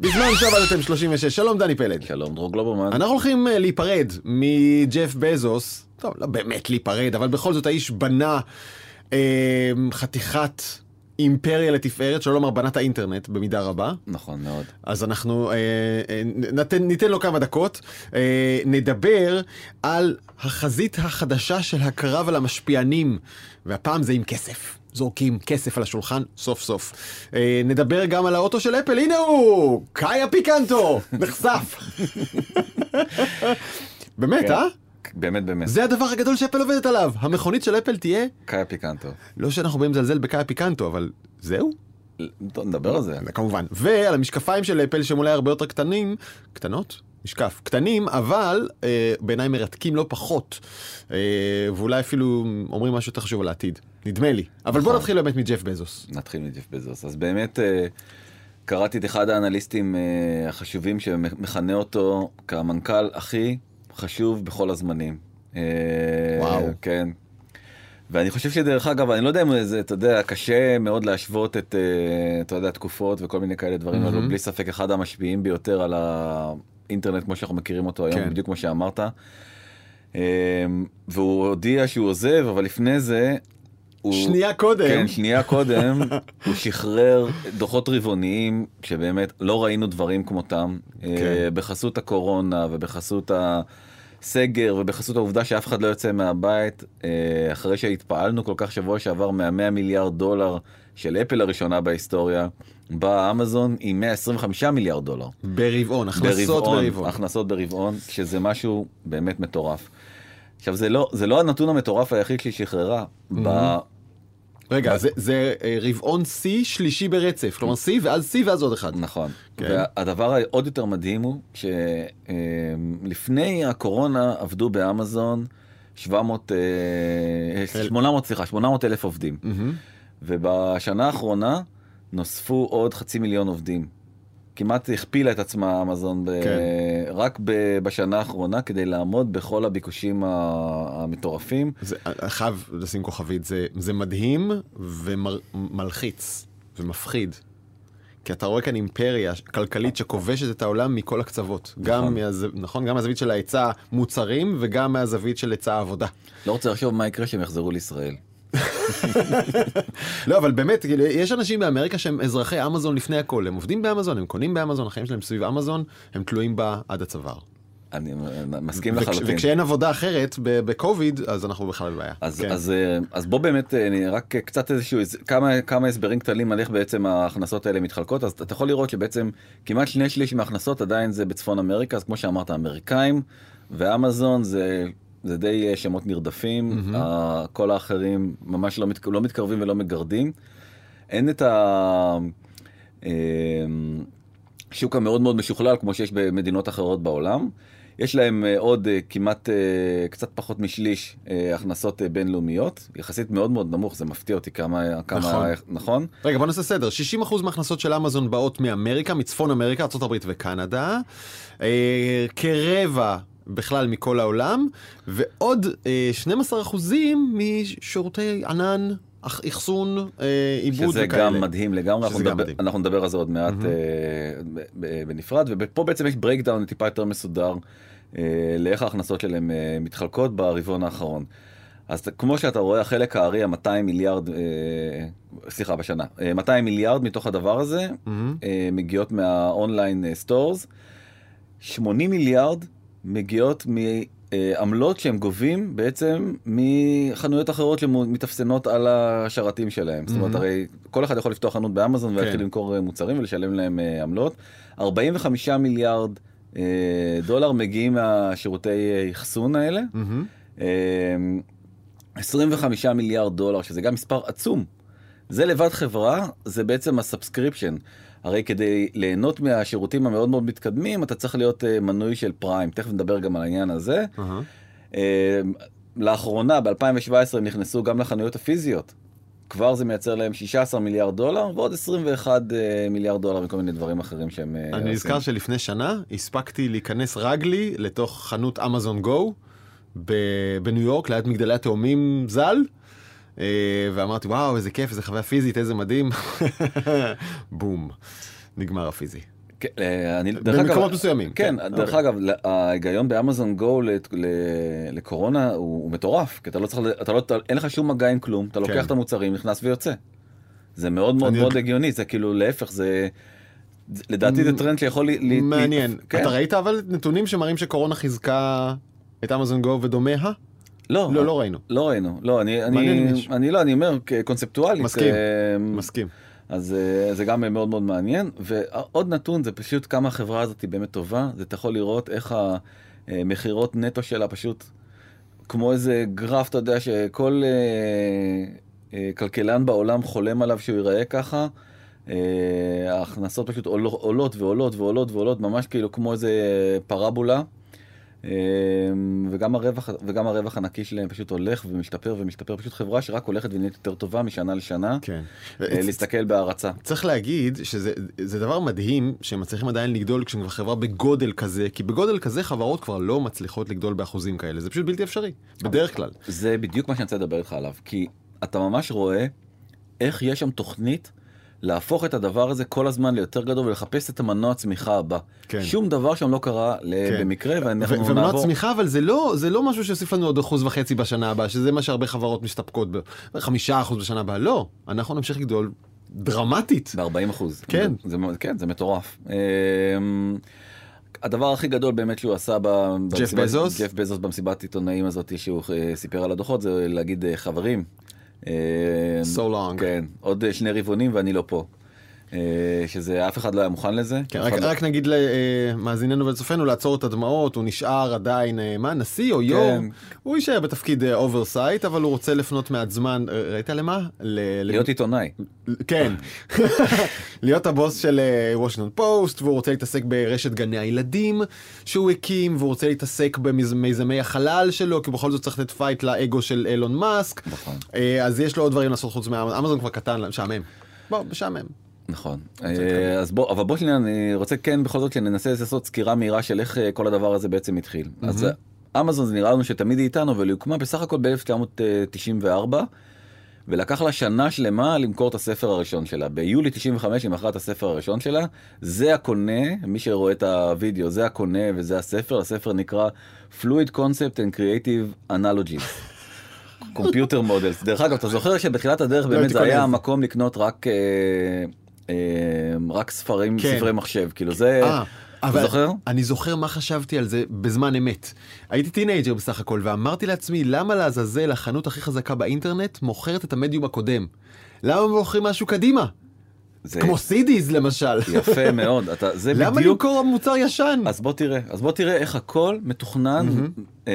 בזמן שעבדתם 36, שלום דני פלד. שלום דרור גלוברמן. אנחנו הולכים אה, להיפרד מג'ף בזוס, טוב, לא באמת להיפרד, אבל בכל זאת האיש בנה אה, חתיכת אימפריה לתפארת, שלא לומר בנת האינטרנט במידה רבה. נכון מאוד. אז אנחנו אה, אה, ניתן, ניתן לו כמה דקות, אה, נדבר על החזית החדשה של הקרב על המשפיענים, והפעם זה עם כסף. זורקים כסף על השולחן סוף סוף. אה, נדבר גם על האוטו של אפל, הנה הוא! קאיה פיקנטו! נחשף! באמת, כן. אה? באמת באמת. זה הדבר הגדול שאפל עובדת עליו. המכונית של אפל תהיה, קאיה פיקנטו. לא שאנחנו באים לזלזל בקאיה פיקנטו, אבל זהו? טוב, נדבר על זה. כמובן. ועל המשקפיים של אפל שהם אולי הרבה יותר קטנים, קטנות? משקף. קטנים, אבל אה, בעיניי מרתקים לא פחות. אה, ואולי אפילו אומרים משהו יותר חשוב על העתיד. נדמה לי. אבל בוא נכון. נתחיל באמת מג'ף בזוס. נתחיל מג'ף בזוס. אז באמת אה, קראתי את אחד האנליסטים אה, החשובים שמכנה אותו כמנכ"ל הכי חשוב בכל הזמנים. אה, וואו. כן. ואני חושב שדרך אגב, אני לא יודע אם זה, אתה יודע, קשה מאוד להשוות את, אתה יודע, תקופות וכל מיני כאלה דברים, אבל הוא בלי ספק אחד המשפיעים ביותר על האינטרנט כמו שאנחנו מכירים אותו היום, כן. בדיוק כמו שאמרת. והוא הודיע שהוא עוזב, אבל לפני זה... הוא... שנייה קודם. כן, שנייה קודם, הוא שחרר דוחות רבעוניים, שבאמת לא ראינו דברים כמותם, כן. אה, בחסות הקורונה ובחסות הסגר ובחסות העובדה שאף אחד לא יוצא מהבית, אה, אחרי שהתפעלנו כל כך שבוע שעבר מה-100 מיליארד דולר של אפל הראשונה בהיסטוריה, באה אמזון עם 125 מיליארד דולר. ברבעון, הכנסות ברבעון. הכנסות ברבעון, שזה משהו באמת מטורף. עכשיו זה לא, זה לא הנתון המטורף היחיד שהיא שחררה. ב... רגע, זה- זה אה, רבעון שיא שלישי ברצף. כלומר שיא ואז שיא ואז עוד אחד. נכון. כן. והדבר העוד יותר מדהים הוא שלפני הקורונה עבדו באמזון 700, אה, אל- 800, סליחה, 800 אלף עובדים. ובשנה האחרונה נוספו עוד חצי מיליון עובדים. כמעט הכפילה את עצמה אמזון ב... כן. רק ב... בשנה האחרונה כדי לעמוד בכל הביקושים המטורפים. זה, אני חייב לשים כוכבית, זה, זה מדהים ומלחיץ ומפחיד. כי אתה רואה כאן אימפריה כלכלית שכובשת את העולם מכל הקצוות. גם, מהז... נכון, גם מהזווית של ההיצע מוצרים וגם מהזווית של היצע העבודה. לא רוצה לחשוב מה יקרה כשהם יחזרו לישראל. לא, אבל באמת, כאילו, יש אנשים באמריקה שהם אזרחי אמזון לפני הכל. הם עובדים באמזון, הם קונים באמזון, החיים שלהם סביב אמזון, הם תלויים בה עד הצוואר. אני מסכים וכש- לחלוטין. וכשאין עבודה אחרת בקוביד, אז אנחנו בכלל בבעיה. אז, כן. אז, אה, אז בוא באמת אה, אני רק קצת איזשהו איז- כמה כמה הסברים קטנים על איך בעצם ההכנסות האלה מתחלקות אז אתה יכול לראות שבעצם כמעט שני שליש מההכנסות עדיין זה בצפון אמריקה אז כמו שאמרת אמריקאים ואמזון זה זה די אה, שמות נרדפים ה- כל האחרים ממש לא, מת, לא מתקרבים ולא מגרדים. אין את ה... אה, שוק המאוד מאוד משוכלל כמו שיש במדינות אחרות בעולם. יש להם אה, עוד אה, כמעט קצת פחות משליש הכנסות בינלאומיות, יחסית מאוד מאוד נמוך, זה מפתיע אותי כמה, כמה נכון. נכון? רגע, בוא נעשה סדר. 60% מההכנסות של אמזון באות מאמריקה, מצפון אמריקה, ארה"ב וקנדה. כרבע בכלל מכל העולם, ועוד אה, 12% משירותי ענן, אח- אחסון, אה, עיבוד שזה וכאלה. גם מדהים לגמרי, אנחנו שזה גם נדבר, מדהים. אנחנו נדבר על זה עוד מעט אה, ב- בנפרד, ופה בעצם יש breakdown טיפה יותר מסודר אה, לאיך ההכנסות שלהם אה, מתחלקות ברבעון האחרון. אז כמו שאתה רואה, החלק הארי, ה-200 מיליארד, אה, סליחה, בשנה, אה, 200 מיליארד מתוך הדבר הזה מהמם. אה, מגיעות מהאונליין אה, stores, 80 מיליארד מגיעות מעמלות שהם גובים בעצם מחנויות אחרות שמתאחסנות על השרתים שלהם. זאת אומרת, Mhm. הרי כל אחד יכול לפתוח חנות באמזון כן. ולהתחיל למכור מוצרים ולשלם להם אה, עמלות. 45 מיליארד אה, דולר מגיעים מהשירותי אה, אחסון האלה. אה, 25 מיליארד דולר, שזה גם מספר עצום. זה לבד חברה, זה בעצם ה subscription. הרי כדי ליהנות מהשירותים המאוד מאוד מתקדמים, אתה צריך להיות אה, מנוי של פריים. תכף נדבר גם על העניין הזה. אה, לאחרונה, ב-2017, הם נכנסו גם לחנויות הפיזיות. כבר זה מייצר להם 16 מיליארד דולר, ועוד 21 אה, מיליארד דולר וכל מיני דברים אחרים שהם... אני. נזכר שלפני שנה הספקתי להיכנס רגלי לתוך חנות אמזון גו בניו יורק ליד מגדלי התאומים ז"ל. אה, ואמרתי וואו איזה כיף איזה חוויה פיזית איזה מדהים בום נגמר הפיזי. כן, אה, אני, דרך במקומות אגב, מסוימים. כן, דרך אוקיי. אגב, ההיגיון באמזון גו לקורונה הוא הוא מטורף, כי אתה לא צריך, אתה לא, אתה- אין לך שום מגע עם כלום, אתה לוקח כן. את המוצרים, נכנס ויוצא. זה מאוד מאוד מאוד. הגיוני, זה כאילו להפך, זה... לדעתי זה טרנד שיכול... ל- מעניין. כן. אתה ראית אבל נתונים שמראים שקורונה חיזקה את אמזון גו ודומיה? לא, לא, לא ראינו. לא ראינו, לא, אני, אני. אני לא, אני אומר קונספטואלית. מסכים, אה, מסכים. אז אה, זה גם מאוד מאוד מעניין ועוד נתון זה פשוט כמה החברה הזאת היא באמת טובה זה אתה יכול לראות איך המכירות נטו שלה פשוט כמו איזה גרף אתה יודע שכל אה, אה, כלכלן בעולם חולם עליו שהוא ייראה ככה. אה, ההכנסות פשוט עול- עולות ועולות ועולות ועולות ממש כאילו כמו איזה פרבולה. אה, וגם הרווח וגם הרווח הנקי שלהם פשוט הולך ומשתפר ומשתפר פשוט חברה שרק הולכת ונהיית יותר טובה משנה לשנה. כן. אה, להסתכל בהערצה. צריך להגיד שזה זה דבר מדהים שהם מצליחים עדיין לגדול כשהם כבר חברה בגודל כזה, כי בגודל כזה חברות כבר לא מצליחות לגדול באחוזים כאלה, זה פשוט בלתי אפשרי, בדרך כלל. זה בדיוק מה שאני רוצה לדבר איתך עליו, כי אתה ממש רואה איך יש שם תוכנית להפוך את הדבר הזה כל הזמן ליותר גדול ולחפש את המנוע צמיחה הבא. כן. שום דבר שם לא קרה כן. במקרה ואנחנו ו- ומנוע נעבור. צמיחה, אבל זה לא, זה לא משהו שיוסיף לנו עוד אחוז וחצי בשנה הבאה, שזה מה שהרבה חברות מסתפקות ב... חמישה אחוז בשנה הבאה, לא, אנחנו נמשיך לגדול דרמטית. ב-40 אחוז. כן. זה, זה, כן, זה מטורף. אמ, הדבר הכי גדול באמת שהוא עשה במסיבת- בזוס? ג'ף בזוס במסיבת עיתונאים הזאת שהוא אה, סיפר על הדוחות זה להגיד אה, חברים. אמ, So long. כן, עוד אה, שני רבעונים ואני לא פה. אה, שזה אף אחד לא היה מוכן לזה. כן, רק, לא- רק נגיד למאזיננו ולצופינו לעצור את הדמעות, הוא נשאר עדיין, אה, מה, נשיא או יו"ר? כן. הוא יישאר בתפקיד oversight, אבל הוא רוצה לפנות מעט זמן, אה, ראית למה? ל- להיות עיתונאי. כן, להיות הבוס של וושינגטון פוסט, והוא רוצה להתעסק ברשת גני הילדים שהוא הקים, והוא רוצה להתעסק במיזמי החלל שלו, כי בכל זאת צריך לתת fight לאגו של אילון מאסק. נכון. אה, אז יש לו עוד דברים לעשות חוץ מאמזון, אמזון כבר קטן, משעמם. בוא, משעמם. נכון. אה, אז בוא, אבל בוא שנייה, אני רוצה כן בכל זאת שננסה לעשות סקירה מהירה של איך אה, כל הדבר הזה בעצם התחיל. אז אה, אמזון זה נראה לנו שתמיד היא איתנו, אבל היא הוקמה בסך הכל ב-1994, ולקח לה שנה שלמה למכור את הספר הראשון שלה. ביולי 95 היא מכרה את הספר הראשון שלה, זה הקונה, מי שרואה את הוידאו, זה הקונה וזה הספר, הספר נקרא Fluid Concept and Creative Analogies. Computer Models. דרך אגב, אתה זוכר שבתחילת הדרך באמת הייתי זה היה. המקום לקנות רק, רק ספרים, כן. ספרי מחשב, כאילו זה, אה, אתה אבל זוכר? אני זוכר מה חשבתי על זה בזמן אמת. הייתי טינאייג'ר בסך הכל, ואמרתי לעצמי, למה לעזאזל החנות הכי חזקה באינטרנט מוכרת את המדיום הקודם? למה מוכרים משהו קדימה? זה כמו CDs למשל. יפה מאוד, אתה, זה למה בדיוק, למכור מוצר ישן? אז בוא תראה, אז בוא תראה איך הכל מתוכנן. אה,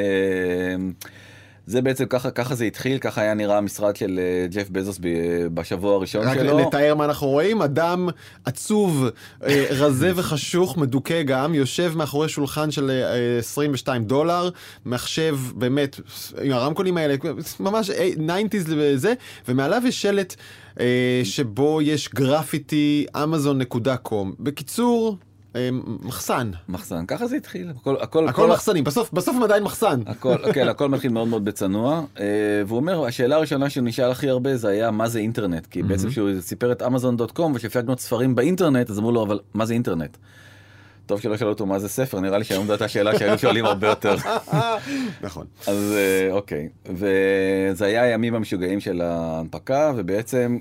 זה בעצם ככה ככה זה התחיל ככה היה נראה המשרד של אה, ג'ף בזוס ב- בשבוע הראשון רק שלו. לתאר מה אנחנו רואים, אדם עצוב, אה, רזה וחשוך, מדוכא גם, יושב מאחורי שולחן של אה, 22 דולר, מחשב באמת, עם הרמקולים האלה, ממש אה, 90's וזה, ומעליו יש שלט אה, שבו יש גרפיטי אמזון.קום. בקיצור, אה, מחסן. מחסן ככה זה התחיל הכל הכל הכל מחסנים, בסוף בסוף הם עדיין מחסן. הכל, כן, הכל מתחיל מאוד מאוד בצנוע, אה, והוא אומר, השאלה הראשונה שהוא נשאל הכי הרבה זה היה מה זה אינטרנט, כי בעצם כשהוא סיפר את אמזון dot com ושאפשר לקנות ספרים באינטרנט, אז אמרו לו, אבל מה זה אינטרנט? טוב שלא שאלו אותו מה זה ספר, נראה לי שהיום זו הייתה שאלה שהיו שואלים הרבה יותר. נכון. אז אה, אוקיי, וזה היה הימים המשוגעים של ההנפקה, ובעצם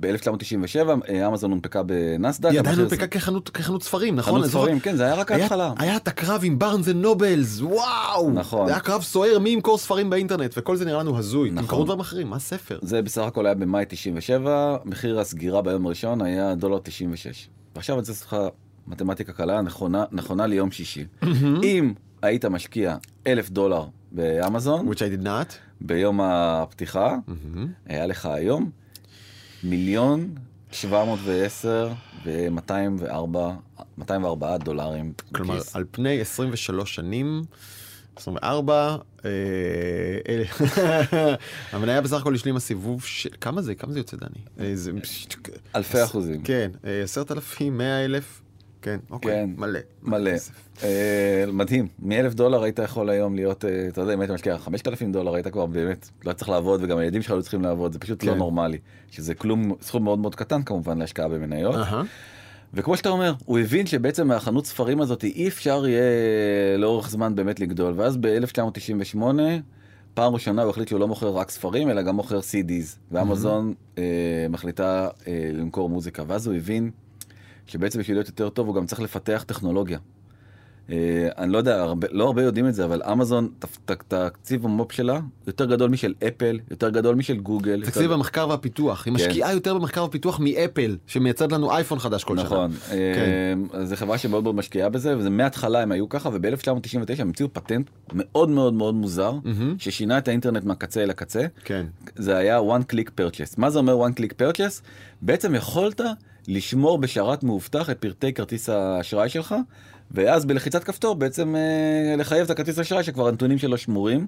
ב-1997 אמזון הונפקה בנסדק. היא עדיין הונפקה כחנות ספרים, נכון? חנות ספרים, כן, זה היה רק ההתחלה. היה את הקרב עם בארנס אנד נובלס, וואו! נכון. זה היה קרב סוער מי ימכור ספרים באינטרנט, וכל זה נראה לנו הזוי. נכון. תמכרו דברים אחרים, מה ספר? זה בסך הכל היה במאי 97, מחיר הסגירה ביום הראשון היה דולר 96. ועכשיו אני רוצה לך מתמטיקה קלה נכונה, נכונה ליום שישי. אם היית משקיע אלף דולר באמזון, which I did not. ביום הפתיחה, היה לך היום מיליון 710 ו-204 דולרים. כלומר, בכיס. על פני 23 שנים, 24, אה, המניה בסך הכל השלימה סיבוב של... כמה זה? כמה זה יוצא, דני? אה, זה- אלפי אחוזים. כן, אה, עשרת אלפים, מאה אלף, כן, אוקיי, כן, מלא. מלא. כסף. אה, מדהים. מאלף דולר היית יכול היום להיות, אה, אתה יודע, אם היית משקיע 5,000 דולר היית כבר באמת, לא צריך לעבוד וגם הילדים שלך לא צריכים לעבוד, זה פשוט לא כן. נורמלי. שזה כלום, סכום מאוד מאוד קטן כמובן להשקעה במניות. אהה. וכמו שאתה אומר, הוא הבין שבעצם מהחנות ספרים הזאת אי אפשר יהיה לאורך זמן באמת לגדול, ואז ב-1998, פעם ראשונה הוא החליט שהוא לא מוכר רק ספרים, אלא גם מוכר CDs, ואמזון אה, מחליטה אה, למכור מוזיקה, ואז הוא הבין שבעצם בשביל להיות יותר טוב הוא גם צריך לפתח טכנולוגיה. אה, אני לא יודע, הרבה, לא הרבה יודעים את זה, אבל אמזון, תקציב המו"פ שלה יותר גדול משל אפל, יותר גדול משל גוגל. תקציב יותר... המחקר והפיתוח, היא כן. משקיעה יותר במחקר ופיתוח מאפל, שמייצרת לנו אייפון חדש כל שנה. נכון, כן. אה, זו חברה שמאוד מאוד משקיעה בזה, וזה מההתחלה הם היו ככה, וב-1999 הם המציאו פטנט מאוד מאוד מאוד מוזר, מהמם. ששינה את האינטרנט מהקצה אל הקצה. כן. זה היה one click purchase. מה זה אומר one click purchase? בעצם יכולת לשמור בשרת מאובטח את פרטי כרטיס האשראי שלך, ואז בלחיצת כפתור בעצם אה, לחייב את הכרטיס האשראי שכבר הנתונים שלו שמורים.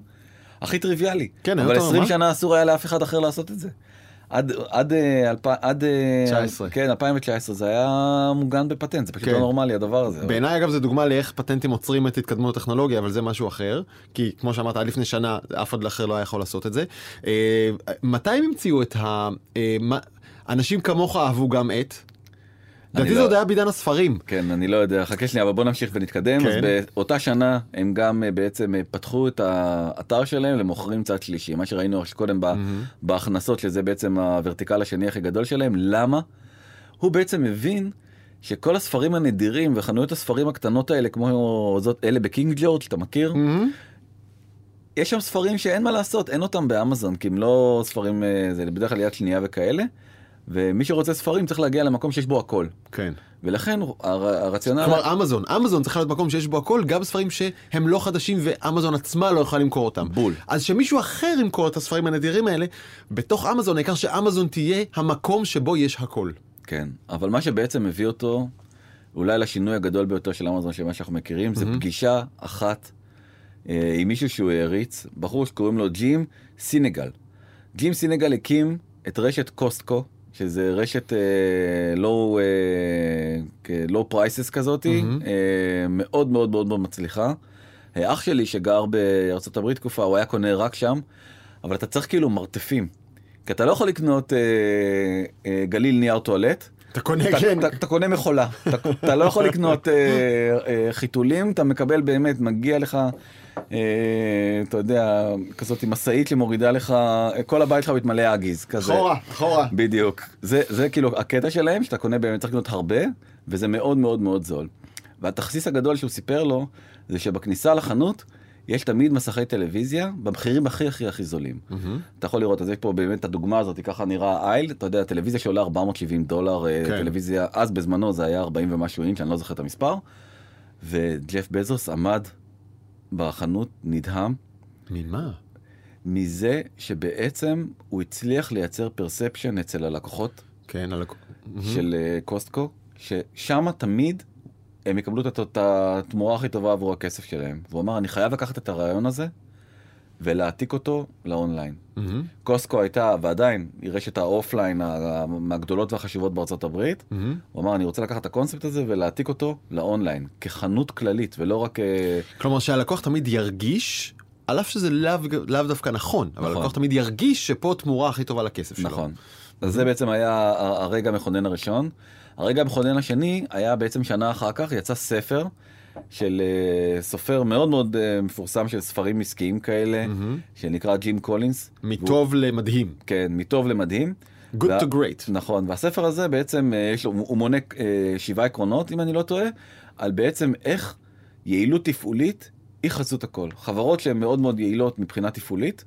הכי טריוויאלי. כן, אבל יותר 20 מה? שנה אסור היה לאף אחד אחר לעשות את זה. עד עד אה, אלפ... עד אה, 19. כן 2019 זה היה מוגן בפטנט זה פשוט כן. לא נורמלי הדבר הזה. בעיניי אגב זה דוגמה לאיך פטנטים עוצרים את התקדמות הטכנולוגיה אבל זה משהו אחר כי כמו שאמרת עד לפני שנה אף אחד אחר לא היה יכול לעשות את זה. אה, מתי הם המציאו את ה... אה, מה- אנשים כמוך אהבו גם את. לדעתי לא- זה עוד היה בעידן הספרים. כן, אני לא יודע, חכה שנייה, אבל בוא נמשיך ונתקדם. כן. אז באותה שנה הם גם אה, בעצם אה, פתחו את האתר שלהם למוכרים צד שלישי, מה שראינו קודם בהכנסות, שזה בעצם הוורטיקל השני הכי גדול שלהם. למה? הוא בעצם מבין שכל הספרים הנדירים וחנויות הספרים הקטנות האלה, כמו זאת, אלה בקינג ג'ורג', שאתה מכיר? יש שם ספרים שאין מה לעשות, אין אותם באמזון, כי הם לא ספרים, אה, זה בדרך כלל יד שנייה וכאלה. ומי שרוצה ספרים צריך להגיע למקום שיש בו הכל. כן. ולכן הר- הרציונל... כלומר אמזון אמזון צריך להיות מקום שיש בו הכל גם ספרים שהם לא חדשים ואמזון עצמה לא יכולה למכור אותם. בול. אז שמישהו אחר ימכור את הספרים הנדירים האלה בתוך אמזון העיקר שאמזון תהיה המקום שבו יש הכל. כן, אבל מה שבעצם מביא אותו אולי לשינוי הגדול ביותר של אמזון שמה שאנחנו מכירים זה פגישה אחת אה, עם מישהו שהוא העריץ, בחור שקוראים לו ג'ים סינגל. ג'ים סינגל הקים את רשת קוסטקו, שזה רשת low low prices כזאתי, אה, מאוד מאוד מאוד מאוד מצליחה. אה, אח שלי שגר בארצות הברית תקופה, הוא היה קונה רק שם, אבל אתה צריך כאילו מרתפים. כי אתה לא יכול לקנות אה, אה, גליל נייר טואלט, אתה קונה אתה, כן. אתה, אתה קונה מכולה, אתה, אתה לא יכול לקנות אה, אה, חיתולים, אתה מקבל באמת, מגיע לך, אה, אתה יודע, כזאת משאית שמורידה לך, כל הבית שלך מתמלא אגיז, כזה. אחורה אחורה. בדיוק. זה, זה כאילו הקטע שלהם, שאתה קונה באמת, צריך לקנות הרבה, וזה מאוד מאוד מאוד זול. והתכסיס הגדול שהוא סיפר לו, זה שבכניסה לחנות, יש תמיד מסכי טלוויזיה במחירים הכי הכי הכי זולים. אתה יכול לראות, אז יש פה באמת את הדוגמה הזאת, ככה נראה אייל, אתה יודע, טלוויזיה שעולה 470 דולר, כן. כן. טלוויזיה, אז בזמנו זה היה 40 ומשהו אינץ', אני לא זוכר את המספר, וג'ף בזוס עמד בחנות נדהם ממה? מזה שבעצם הוא הצליח לייצר perception אצל הלקוחות כן, על... של אה, קוסטקו, ששם תמיד הם יקבלו את התמורה הכי טובה עבור הכסף שלהם. והוא אמר, אני חייב לקחת את הרעיון הזה ולהעתיק אותו לאונליין. mm-hmm, קוסטקו הייתה, ועדיין, היא רשת האופליין מהגדולות והחשובות בארצות הברית. mm-hmm. הוא אמר, אני רוצה לקחת את הקונספט הזה ולהעתיק אותו לאונליין, כחנות כללית, ולא רק... אה, כלומר שהלקוח תמיד ירגיש, על אף שזה לאו לאו דווקא נכון, אבל נכון. הלקוח תמיד ירגיש שפה תמורה הכי טובה לכסף שלו. נכון. אז זה בעצם היה הרגע המכונן הראשון. הרגע המכונן השני היה בעצם שנה אחר כך, יצא ספר של אה, סופר מאוד מאוד אה, מפורסם של ספרים עסקיים כאלה, שנקרא ג'ים קולינס. מטוב למדהים. כן, מטוב למדהים. Good וה- to great. נכון, והספר הזה בעצם, אה, יש לו, הוא מונה שבעה עקרונות, אם אני לא טועה, על בעצם איך יעילות תפעולית היא חזות הכל. חברות שהן מאוד מאוד יעילות מבחינה תפעולית,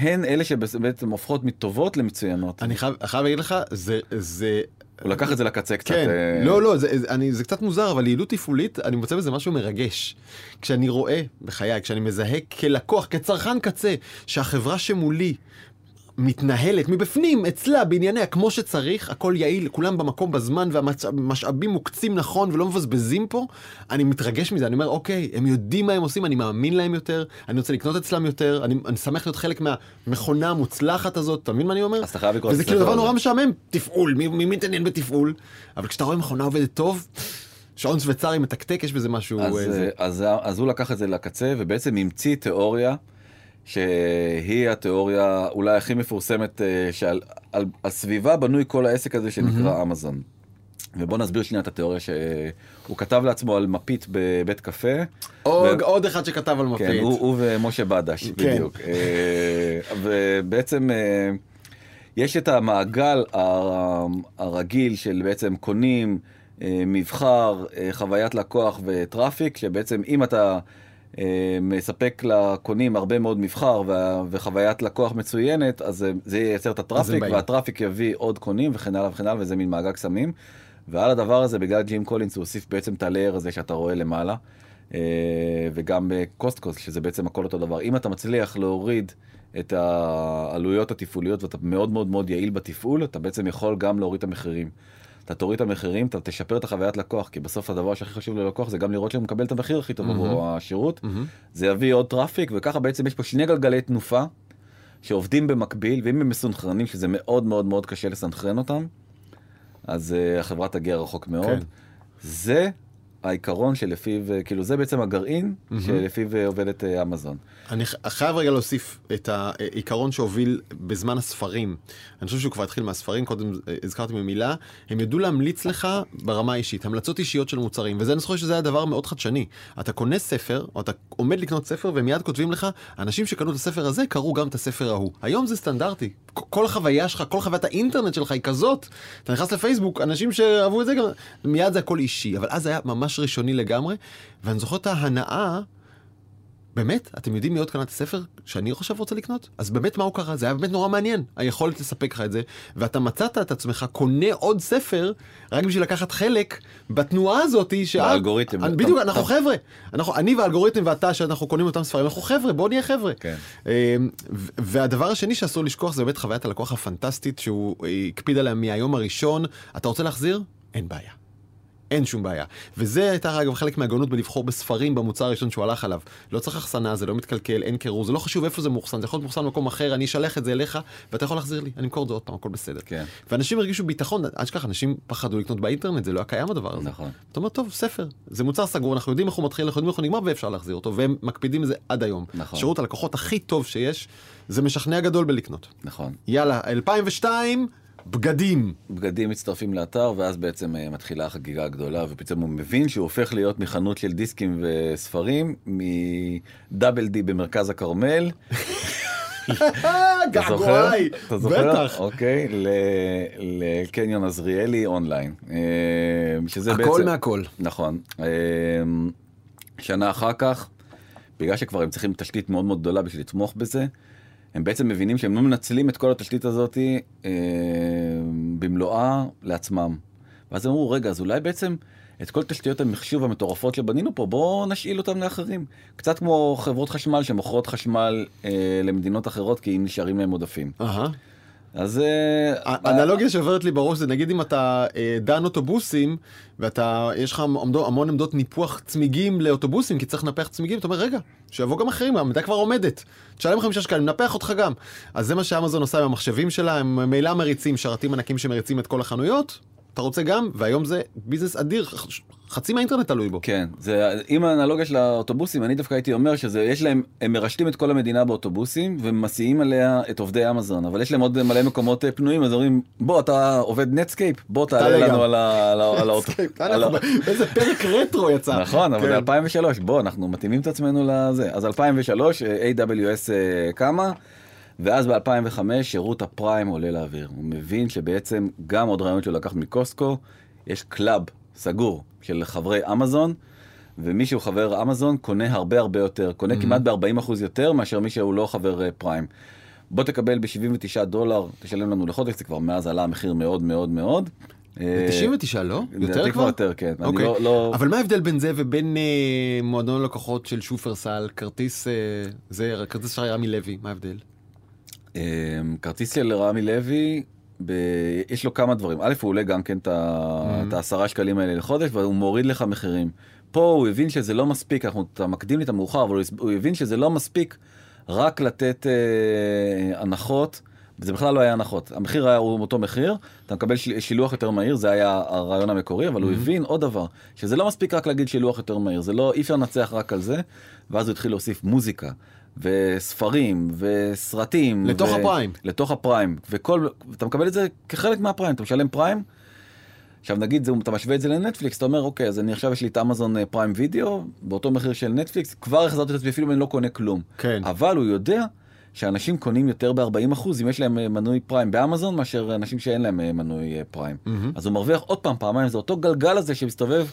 הן אלה שבעצם הופכות מטובות למצוינות. אני חייב חייב להגיד לך, זה, זה, הוא לקח את זה לקצה קצת. כן, אה, לא, לא, זה, אני, זה קצת מוזר, אבל יעילות תפעולית, אני מוצא בזה משהו מרגש. כשאני רואה, בחיי, כשאני מזהה כלקוח, כצרכן קצה, שהחברה שמולי מתנהלת מבפנים, אצלה, בענייניה, כמו שצריך, הכל יעיל, כולם במקום בזמן, והמשאבים מוקצים נכון ולא מבזבזים פה, אני מתרגש מזה, אני אומר, אוקיי, הם יודעים מה הם עושים, אני מאמין להם יותר, אני רוצה לקנות אצלם יותר, אני, אני שמח להיות חלק מהמכונה המוצלחת הזאת, אתה מבין מה אני אומר? אז אתה חייב לקרוא וזה כאילו דבר. נורא משעמם, תפעול, מי, מי מתעניין בתפעול? אבל כשאתה רואה מכונה עובדת טוב, שעון שוויצרי מתקתק, יש בזה משהו... אז, אה, זה. אז, אז הוא לקח את זה לקצה ובעצם המציא תיאוריה שהיא התיאוריה אולי הכי מפורסמת אה, שעל על, על סביבה בנוי כל העסק הזה שנקרא אמזון. ובוא נסביר שנייה את התיאוריה שהוא כתב לעצמו על מפית בבית קפה. עוד, ו... עוד אחד שכתב על מפית. כן, הוא, הוא ומשה בדש, כן. בדיוק. אה, ובעצם אה, יש את המעגל הרגיל של בעצם קונים, מבחר, חוויית לקוח ו traffic, שבעצם אם אתה מספק לקונים הרבה מאוד מבחר וחוויית לקוח מצוינת, אז זה ייצר את ה traffic, וה traffic יביא עוד קונים וכן הלאה וכן הלאה, וזה מין מעגל קסמים. ועל הדבר הזה, בגלל ג'ים קולינס, הוא הוסיף בעצם את ה layer הזה שאתה רואה למעלה, אה, וגם ב cost cost, שזה בעצם הכל אותו דבר. אם אתה מצליח להוריד את העלויות התפעוליות ואתה מאוד מאוד מאוד יעיל בתפעול, אתה בעצם יכול גם להוריד את המחירים. אתה תוריד את המחירים, אתה תשפר את החוויית לקוח, כי בסוף הדבר שהכי חשוב ללקוח זה גם לראות שהוא מקבל את המחיר הכי טוב עבור mm-hmm. השירות. Mm-hmm. זה יביא עוד traffic, וככה בעצם יש פה שני גלגלי תנופה שעובדים במקביל, ואם הם מסונכרנים, שזה מאוד מאוד מאוד קשה לסנכרן אותם, אז uh, החברה תגיע רחוק מאוד. כן. זה העיקרון שלפיו, כאילו זה בעצם הגרעין mm-hmm. שלפיו עובדת uh, אמזון. אני חייב רגע להוסיף את העיקרון שהוביל בזמן הספרים. אני חושב שהוא כבר התחיל מהספרים, קודם הזכרתי במילה, הם ידעו להמליץ לך ברמה האישית, המלצות אישיות של מוצרים, וזה אני זוכר שזה היה דבר מאוד חדשני. אתה קונה ספר, או אתה עומד לקנות ספר, ומיד כותבים לך, אנשים שקנו את הספר הזה קראו גם את הספר ההוא. היום זה סטנדרטי. כל החוויה שלך, כל חוויית האינטרנט שלך היא כזאת. אתה נכנס לפייסבוק, אנשים שאהבו את זה מיד זה הכל אישי, אבל אז היה ממש ראשוני לגמרי, ואני זוכר את ההנאה באמת? אתם יודעים מי עוד קנה את הספר שאני חושב רוצה לקנות? אז באמת מה הוא קרה? זה היה באמת נורא מעניין, היכולת לספק לך את זה, ואתה מצאת את עצמך קונה עוד ספר רק בשביל לקחת חלק בתנועה הזאת ש... האלגוריתם. בדיוק, אנחנו חבר'ה. אנחנו, אני והאלגוריתם ואתה שאנחנו קונים אותם ספרים, אנחנו חבר'ה, בואו נהיה חבר'ה. כן. אמ, והדבר השני שאסור לשכוח זה באמת חוויית הלקוח הפנטסטית שהוא הקפיד עליה מהיום הראשון. אתה רוצה להחזיר? אין בעיה. אין שום בעיה. וזה הייתה אגב חלק מהגאונות בלבחור בספרים במוצר הראשון שהוא הלך עליו. לא צריך אחסנה, זה לא מתקלקל, אין קירור, זה לא חשוב איפה זה מאוחסן, זה יכול להיות מאוחסן במקום אחר, אני אשלח את זה אליך, ואתה יכול להחזיר לי, אני אמכור את זה עוד פעם, הכל בסדר. כן. ואנשים הרגישו ביטחון, עד שכך אנשים פחדו לקנות באינטרנט, זה לא היה קיים הדבר הזה. נכון. אתה אומר, טוב, ספר, זה מוצר סגור, אנחנו יודעים איך הוא מתחיל, אנחנו יודעים איך הוא נגמר, ואפשר להחזיר אותו, והם מקפידים את זה עד היום. נכון. שירות הלקוחות הכי טוב שיש, זה משכנע גדול בלקנות. נכון. יאללה, 2002, בגדים. בגדים מצטרפים לאתר ואז בעצם אה, מתחילה החגיגה הגדולה ופתאום הוא מבין שהוא הופך להיות מחנות של דיסקים וספרים מדאבל די במרכז הכרמל. געגועי, בטח. אוקיי, לקניון עזריאלי אונליין. אה, שזה בעצם... הכל מהכל. נכון. אה, שנה אחר כך, בגלל שכבר הם צריכים תשתית מאוד מאוד גדולה בשביל לתמוך בזה, הם בעצם מבינים שהם לא מנצלים את כל התשתית הזאת אה, במלואה לעצמם. ואז הם אמרו, רגע, אז אולי בעצם את כל תשתיות המחשוב המטורפות שבנינו פה, בואו נשאיל אותם לאחרים. קצת כמו חברות חשמל שמוכרות חשמל אה, למדינות אחרות כי אם נשארים להם עודפים. Uh-huh. אז... אה, אנלוגיה שעוברת לי בראש זה נגיד אם אתה אה, דן אוטובוסים ואתה, יש לך המון עמדות ניפוח צמיגים לאוטובוסים כי צריך לנפח צמיגים, אתה אומר רגע, שיבוא גם אחרים, העמדה כבר עומדת, תשלם חמישה שקלים, נפח אותך גם. אז זה מה שאמזון עושה עם המחשבים שלה, הם ממילא מריצים שרתים ענקים שמריצים את כל החנויות, אתה רוצה גם, והיום זה ביזנס אדיר, חצי מהאינטרנט תלוי בו. כן, זה עם האנלוגיה של האוטובוסים, אני דווקא הייתי אומר שזה, יש להם, הם מרשתים את כל המדינה באוטובוסים ומסיעים עליה את עובדי אמזון, אבל יש להם עוד מלא מקומות אה, פנויים, אז אומרים, בוא אתה עובד נטסקייפ, בוא תעלה לנו על האוטו. איזה פרק רטרו יצא. נכון, אבל 2003, כן. בוא, אנחנו מתאימים את עצמנו לזה. אז 2003, אה, AWS קמה. ואז ב-2005 שירות הפריים עולה לאוויר. הוא מבין שבעצם גם עוד רעיון שהוא לקח מקוסטקו, יש club סגור של חברי אמזון, ומי שהוא חבר אמזון קונה הרבה הרבה יותר, קונה mm-hmm. כמעט ב-40% יותר מאשר מי שהוא לא חבר אה, פריים. בוא תקבל ב-79 דולר, תשלם לנו לחודש, זה כבר מאז עלה המחיר מאוד מאוד מאוד. 99 אה, לא? יותר כבר? יותר, כן. אוקיי. לא, לא... אבל מה ההבדל בין זה ובין אה, מועדון לקוחות של שופרסל, כרטיס, אה, זה, כרטיס של רמי לוי, מה ההבדל? אמ, כרטיס של רמי לוי, ב... יש לו כמה דברים. א', הוא עולה גם כן את mm-hmm. העשרה שקלים האלה לחודש, והוא מוריד לך מחירים. פה הוא הבין שזה לא מספיק, אנחנו, אתה מקדים לי את המאוחר, אבל הוא הבין שזה לא מספיק רק לתת אה, הנחות. זה בכלל לא היה הנחות, המחיר היה אותו מחיר, אתה מקבל שילוח יותר מהיר, זה היה הרעיון המקורי, אבל mm-hmm. הוא הבין עוד דבר, שזה לא מספיק רק להגיד שילוח יותר מהיר, זה לא, אי אפשר לנצח רק על זה, ואז הוא התחיל להוסיף מוזיקה, וספרים וסרטים. לתוך ו... הפריים. לתוך הפריים. וכל, אתה מקבל את זה כחלק מהפריים, אתה משלם פריים, עכשיו נגיד זה, אתה משווה את זה לנטפליקס, אתה אומר אוקיי אז אני עכשיו יש לי את אמזון פריים וידאו באותו מחיר של נטפליקס, כבר החזרתי את עצמי אפילו אם אני לא קונה כלום. כן. אבל הוא יודע שאנשים קונים יותר ב-40 אחוז אם יש להם אה, מנוי פריים באמזון מאשר אנשים שאין להם אה, מנוי אה, פריים. אז הוא מרוויח עוד פעם פעמיים זה אותו גלגל הזה שמסתובב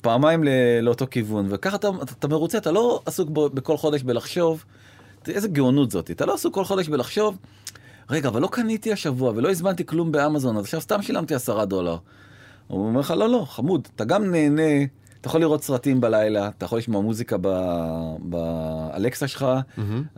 פעמיים לאותו כיוון וככה אתה, אתה, אתה מרוצה אתה לא עסוק בו, בכל חודש בלחשוב. איזה גאונות זאת אתה לא עסוק כל חודש בלחשוב. רגע אבל לא קניתי השבוע ולא הזמנתי כלום באמזון אז עכשיו סתם שילמתי עשרה דולר. הוא אומר לך לא לא חמוד אתה גם נהנה אתה יכול לראות סרטים בלילה אתה יכול לשמוע מוזיקה באלקסה שלך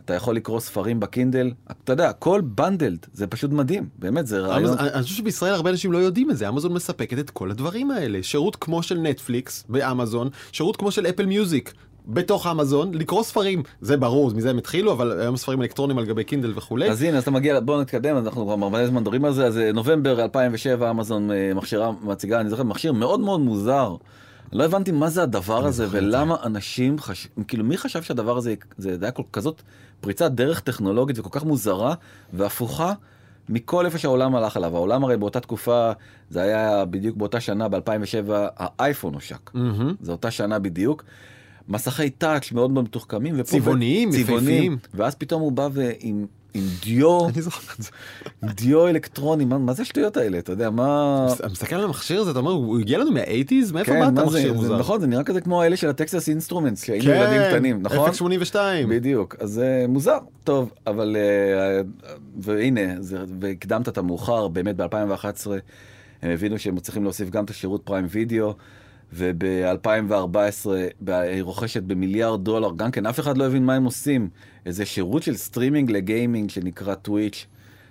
אתה יכול לקרוא ספרים בקינדל אתה יודע הכל bundled זה פשוט מדהים באמת זה רעיון. אני חושב שבישראל הרבה אנשים לא יודעים את זה, אמזון מספקת את כל הדברים האלה. שירות כמו של נטפליקס באמזון, שירות כמו של אפל מיוזיק. בתוך אמזון, לקרוא ספרים, זה ברור, מזה הם התחילו, אבל היום ספרים אלקטרונים על גבי קינדל וכולי. אז הנה אז אתה מגיע בוא נתקדם אנחנו כבר מלא זמן מדברים על זה אז אה, נובמבר 2007 אמזון אה, מכשירה מציגה אני זוכר מכשיר מאוד מאוד מוזר. לא הבנתי מה זה הדבר הזה ולמה אנשים חש... כאילו מי חשב שהדבר הזה זה היה כל כזאת פריצת דרך טכנולוגית וכל כך מוזרה והפוכה מכל איפה שהעולם הלך עליו העולם הרי באותה תקופה זה היה בדיוק באותה שנה ב2007 האייפון הושק mm-hmm. זה אותה שנה בדיוק. מסכי touch מאוד מאוד מתוחכמים צבעוניים יפהפיים. ואז פתאום הוא בא ועם עם דיו אני זוכר את זה. דיו אלקטרוני מה, מה זה השטויות האלה אתה יודע מה אתה מסתכל על המכשיר הזה, אתה אומר, הוא הגיע לנו מהאייטיז? מאיפה כן, באת המכשיר מוזר? נכון זה נראה כזה כמו האלה של הטקסס אינסטרומנטס שהיינו כן, ילדים קטנים נכון אפקט 82. בדיוק אז זה מוזר טוב אבל אה, והנה זה, והקדמת את המאוחר באמת ב2011 הם הבינו שהם צריכים להוסיף גם את השירות פריים וידאו. וב-2014 היא רוכשת במיליארד דולר גם כן אף אחד לא הבין מה הם עושים איזה שירות של סטרימינג לגיימינג שנקרא טוויץ'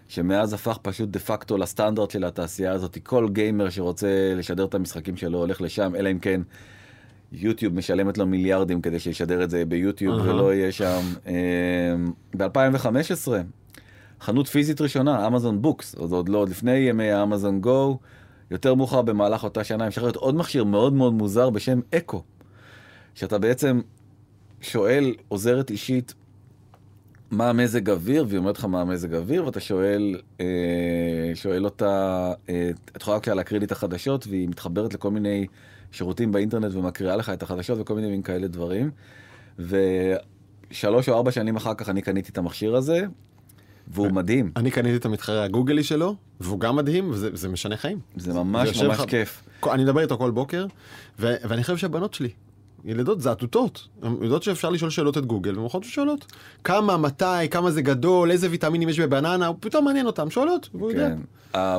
שמאז הפך פשוט de facto לסטנדרט של התעשייה הזאת כל גיימר שרוצה לשדר את המשחקים שלו הולך לשם אלא אם כן יוטיוב משלמת לו מיליארדים כדי שישדר את זה ביוטיוב אהה. ולא יהיה שם. ב-2015 חנות פיזית ראשונה אמזון בוקס עוד עוד לא עוד לפני ימי האמזון גו יותר מאוחר במהלך אותה שנה המשך להיות עוד מכשיר מאוד מאוד מוזר בשם אקו. שאתה בעצם שואל עוזרת אישית מה המזג אוויר והיא אומרת לך מה המזג אוויר ואתה שואל אה, שואל אותה אה, את יכולה להקריא לי את החדשות והיא מתחברת לכל מיני שירותים באינטרנט ומקריאה לך את החדשות וכל מיני מין כאלה דברים. ושלוש או ארבע שנים אחר כך אני קניתי את המכשיר הזה והוא מדהים אני קניתי את המתחרה הגוגלי שלו, והוא גם מדהים, וזה זה משנה חיים. זה ממש ממש כיף. אני מדבר איתו כל בוקר, ו- ואני חושב שהבנות שלי, ילדות זעתותות, הן יודעות שאפשר לשאול שאלות את גוגל, והן הולכות ושואלות. כמה, מתי, כמה זה גדול, איזה ויטמינים יש בבננה, הוא פתאום מעניין אותם, שואלות, והוא יודע. כן. ה-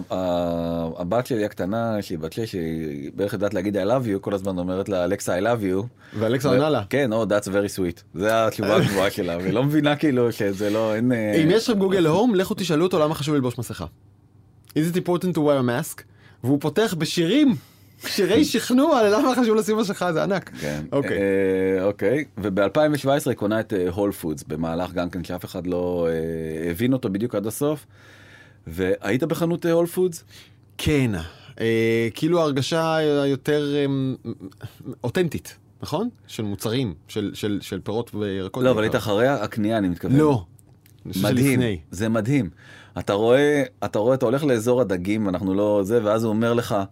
הבת שלי הקטנה שהיא בת שש שהיא בערך יודעת להגיד I love you כל הזמן אומרת לה אלכסה I love you. ואלכסה עונה לה. כן, או that's very sweet. זה התשובה הגבוהה שלה והיא לא מבינה כאילו שזה לא אין. אה, אם יש לכם גוגל הום, לכו תשאלו אותו למה חשוב ללבוש מסכה. Is it important to wear a mask? והוא פותח בשירים, שירי שכנוע ללמה חשוב לשים מסכה, זה ענק. כן. אוקיי. אה, אוקיי. וב-2017 היא קונה את הול פודס במהלך גם כן שאף אחד לא אה, הבין אותו בדיוק עד הסוף. והיית בחנות הול פודס? כן, אה, כאילו ההרגשה היותר אה, אותנטית, נכון? של מוצרים, של, של, של פירות וירקות. לא, אבל היית. אחרי הקנייה אני מתכוון. לא. מדהים. זה מדהים. אתה רואה, אתה רואה, אתה הולך לאזור הדגים, אנחנו לא זה, ואז הוא אומר לך, אה,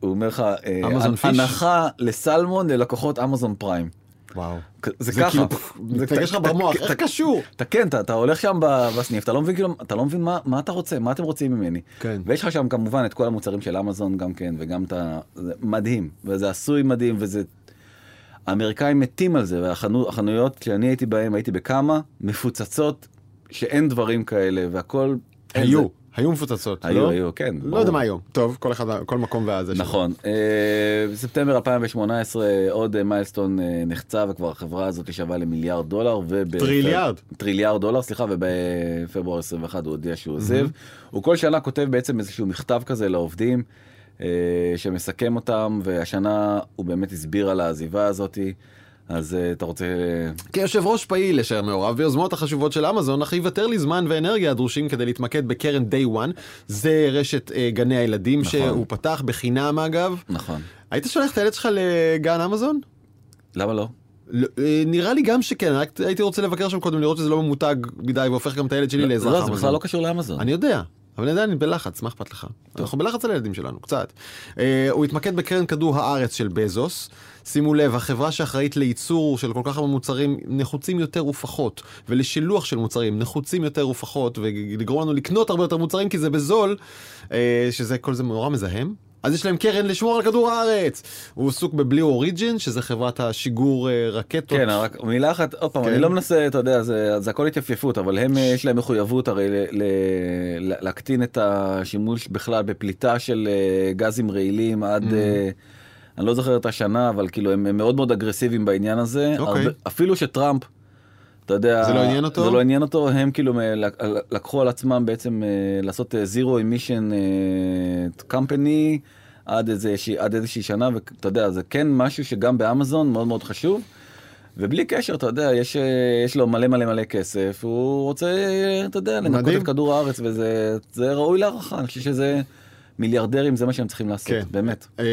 הוא אומר לך, אה? הנחה לסלמון ללקוחות אמזון פריים. וואו. זה זה ככה. כאילו, מתנגש לך במוח, אתה- איך קשור? אתה כן, אתה, אתה הולך שם בסניף, אתה לא מבין כאילו, אתה לא מבין מה, מה אתה רוצה, מה אתם רוצים ממני. כן. ויש לך שם כמובן את כל המוצרים של אמזון גם כן, וגם את ה... זה מדהים, וזה עשוי מדהים, וזה... האמריקאים מתים על זה, והחנויות שאני הייתי בהם, הייתי בכמה מפוצצות, שאין דברים כאלה, והכל... היו, זה- היו מפוצצות. היו, לא? היו, כן. לא. יודע מה היום. טוב, כל אחד, כל מקום והזה שלו. נכון. בספטמבר 2018 עוד אה, milestone אה, נחצה וכבר החברה הזאת שווה למיליארד דולר. וב- טריליארד. טריליארד דולר, סליחה, ובפברואר 21 הוא הודיע שהוא עוזב. הוא כל שנה כותב בעצם איזשהו מכתב כזה לעובדים אה, שמסכם אותם, והשנה הוא באמת הסביר על העזיבה הזאתי. אז אה, אתה רוצה... כיושב ראש פעיל אשר מעורב ביוזמות החשובות של אמזון, אך יוותר לי זמן ואנרגיה הדרושים כדי להתמקד בקרן Day One. זה רשת אה, גני הילדים נכון. שהוא פתח בחינם אגב. נכון. היית שולח את הילד שלך לגן אמזון? למה לא? לא, אה, נראה לי גם שכן, רק הייתי רוצה לבקר שם קודם לראות שזה לא ממותג מדי והופך גם את הילד שלי לאזרח לא. זה בכלל לא קשור לאמזון. אני יודע, אבל עדיין בלחץ, מה אכפת לך? אנחנו בלחץ על הילדים שלנו, קצת. אה, הוא התמקד בקרן כדור הארץ של בזוס. שימו לב, החברה שאחראית לייצור של כל כך הרבה מוצרים נחוצים יותר ופחות, ולשילוח של מוצרים נחוצים יותר ופחות, ולגרום לנו לקנות הרבה יותר מוצרים כי זה בזול, אה, שזה, כל זה נורא מזהם. אז יש להם קרן לשמור על כדור הארץ. הוא עסוק בבלי אוריג'ין, שזה חברת השיגור אה, רקטות. כן, רק מילה אחת, עוד פעם, כן. אני לא מנסה, אתה יודע, זה, זה הכל התייפייפות, אבל הם, אה, יש להם מחויבות הרי ל, ל, ל, להקטין את השימוש בכלל בפליטה של אה, גזים רעילים עד, Mm. אני לא זוכר את השנה, אבל כאילו הם, הם מאוד מאוד אגרסיביים בעניין הזה. אוקיי. הרבה, אפילו שטראמפ, אתה יודע, זה לא עניין אותו? זה לא עניין אותו, הם כאילו לקחו על עצמם בעצם אה, לעשות zero emission אה, company עד איזושהי, עד איזושהי שנה, ואתה יודע, זה כן משהו שגם באמזון מאוד מאוד חשוב. ובלי קשר, אתה יודע, יש, אה, יש לו מלא מלא מלא כסף, הוא רוצה, אה, אתה יודע, לנקות. את כדור הארץ, וזה זה ראוי להערכה, אני חושב שזה מיליארדרים, זה מה שהם צריכים לעשות, כן. באמת. אמ,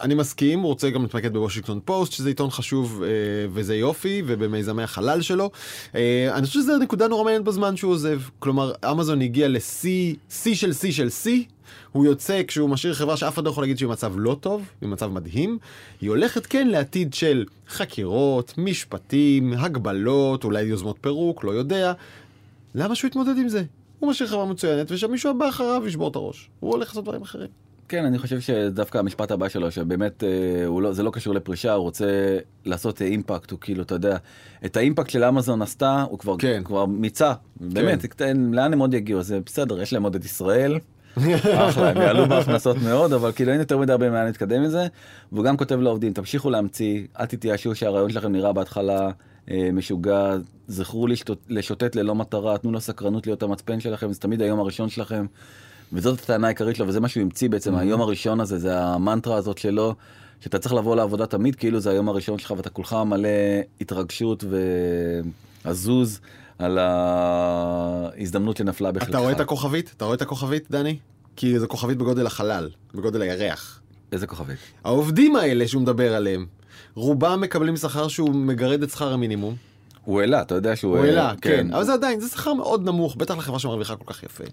אני מסכים, רוצה גם להתמקד בוושינגטון פוסט, שזה עיתון חשוב אה, וזה יופי, ובמיזמי החלל שלו. אה, אני חושב שזו נקודה נורא מעניינת בזמן שהוא עוזב. כלומר, אמזון הגיע לשיא, שיא של שיא של שיא. הוא יוצא כשהוא משאיר חברה שאף אחד לא יכול להגיד שהיא במצב לא טוב, היא במצב מדהים. היא הולכת כן לעתיד של חקירות, משפטים, הגבלות, אולי יוזמות פירוק, לא יודע. למה שהוא יתמודד עם זה? הוא משאיר חברה מצוינת, ושמישהו הבא אחריו ישבור את הראש. הוא הולך לעשות דברים אחרים. כן, אני חושב שדווקא המשפט הבא שלו, שבאמת אה, לא, זה לא קשור לפרישה, הוא רוצה לעשות אה, אימפקט, הוא כאילו, אתה יודע, את האימפקט של אמזון עשתה, הוא כבר, כן. כבר מיצה, באמת, כן. לאן הם עוד יגיעו, זה בסדר, יש להם עוד את ישראל, אחלה, הם יעלו בהכנסות מאוד, אבל כאילו אין יותר מדי הרבה מה להתקדם מזה, והוא גם כותב לעובדים, תמשיכו להמציא, אל תתייאשו שהרעיון שלכם נראה בהתחלה אה, משוגע, זכרו לשוט, לשוטט ללא מטרה, תנו לסקרנות להיות המצפן שלכם, זה תמיד היום הראשון שלכם. וזאת הטענה העיקרית שלו, וזה מה שהוא המציא בעצם, היום הראשון הזה, זה המנטרה הזאת שלו, שאתה צריך לבוא לעבודה תמיד כאילו זה היום הראשון שלך, ואתה כולך מלא התרגשות ועזוז על ההזדמנות שנפלה בחלקך. אתה רואה את הכוכבית? אתה רואה את הכוכבית, דני? כי זו כוכבית בגודל החלל, בגודל הירח. איזה כוכבית? העובדים האלה שהוא מדבר עליהם, רובם מקבלים שכר שהוא מגרד את שכר המינימום. הוא העלה, אתה יודע שהוא... הוא העלה, כן. אבל זה עדיין, זה שכר מאוד נמוך, בטח לחברה שמרוויחה כל כך יפה.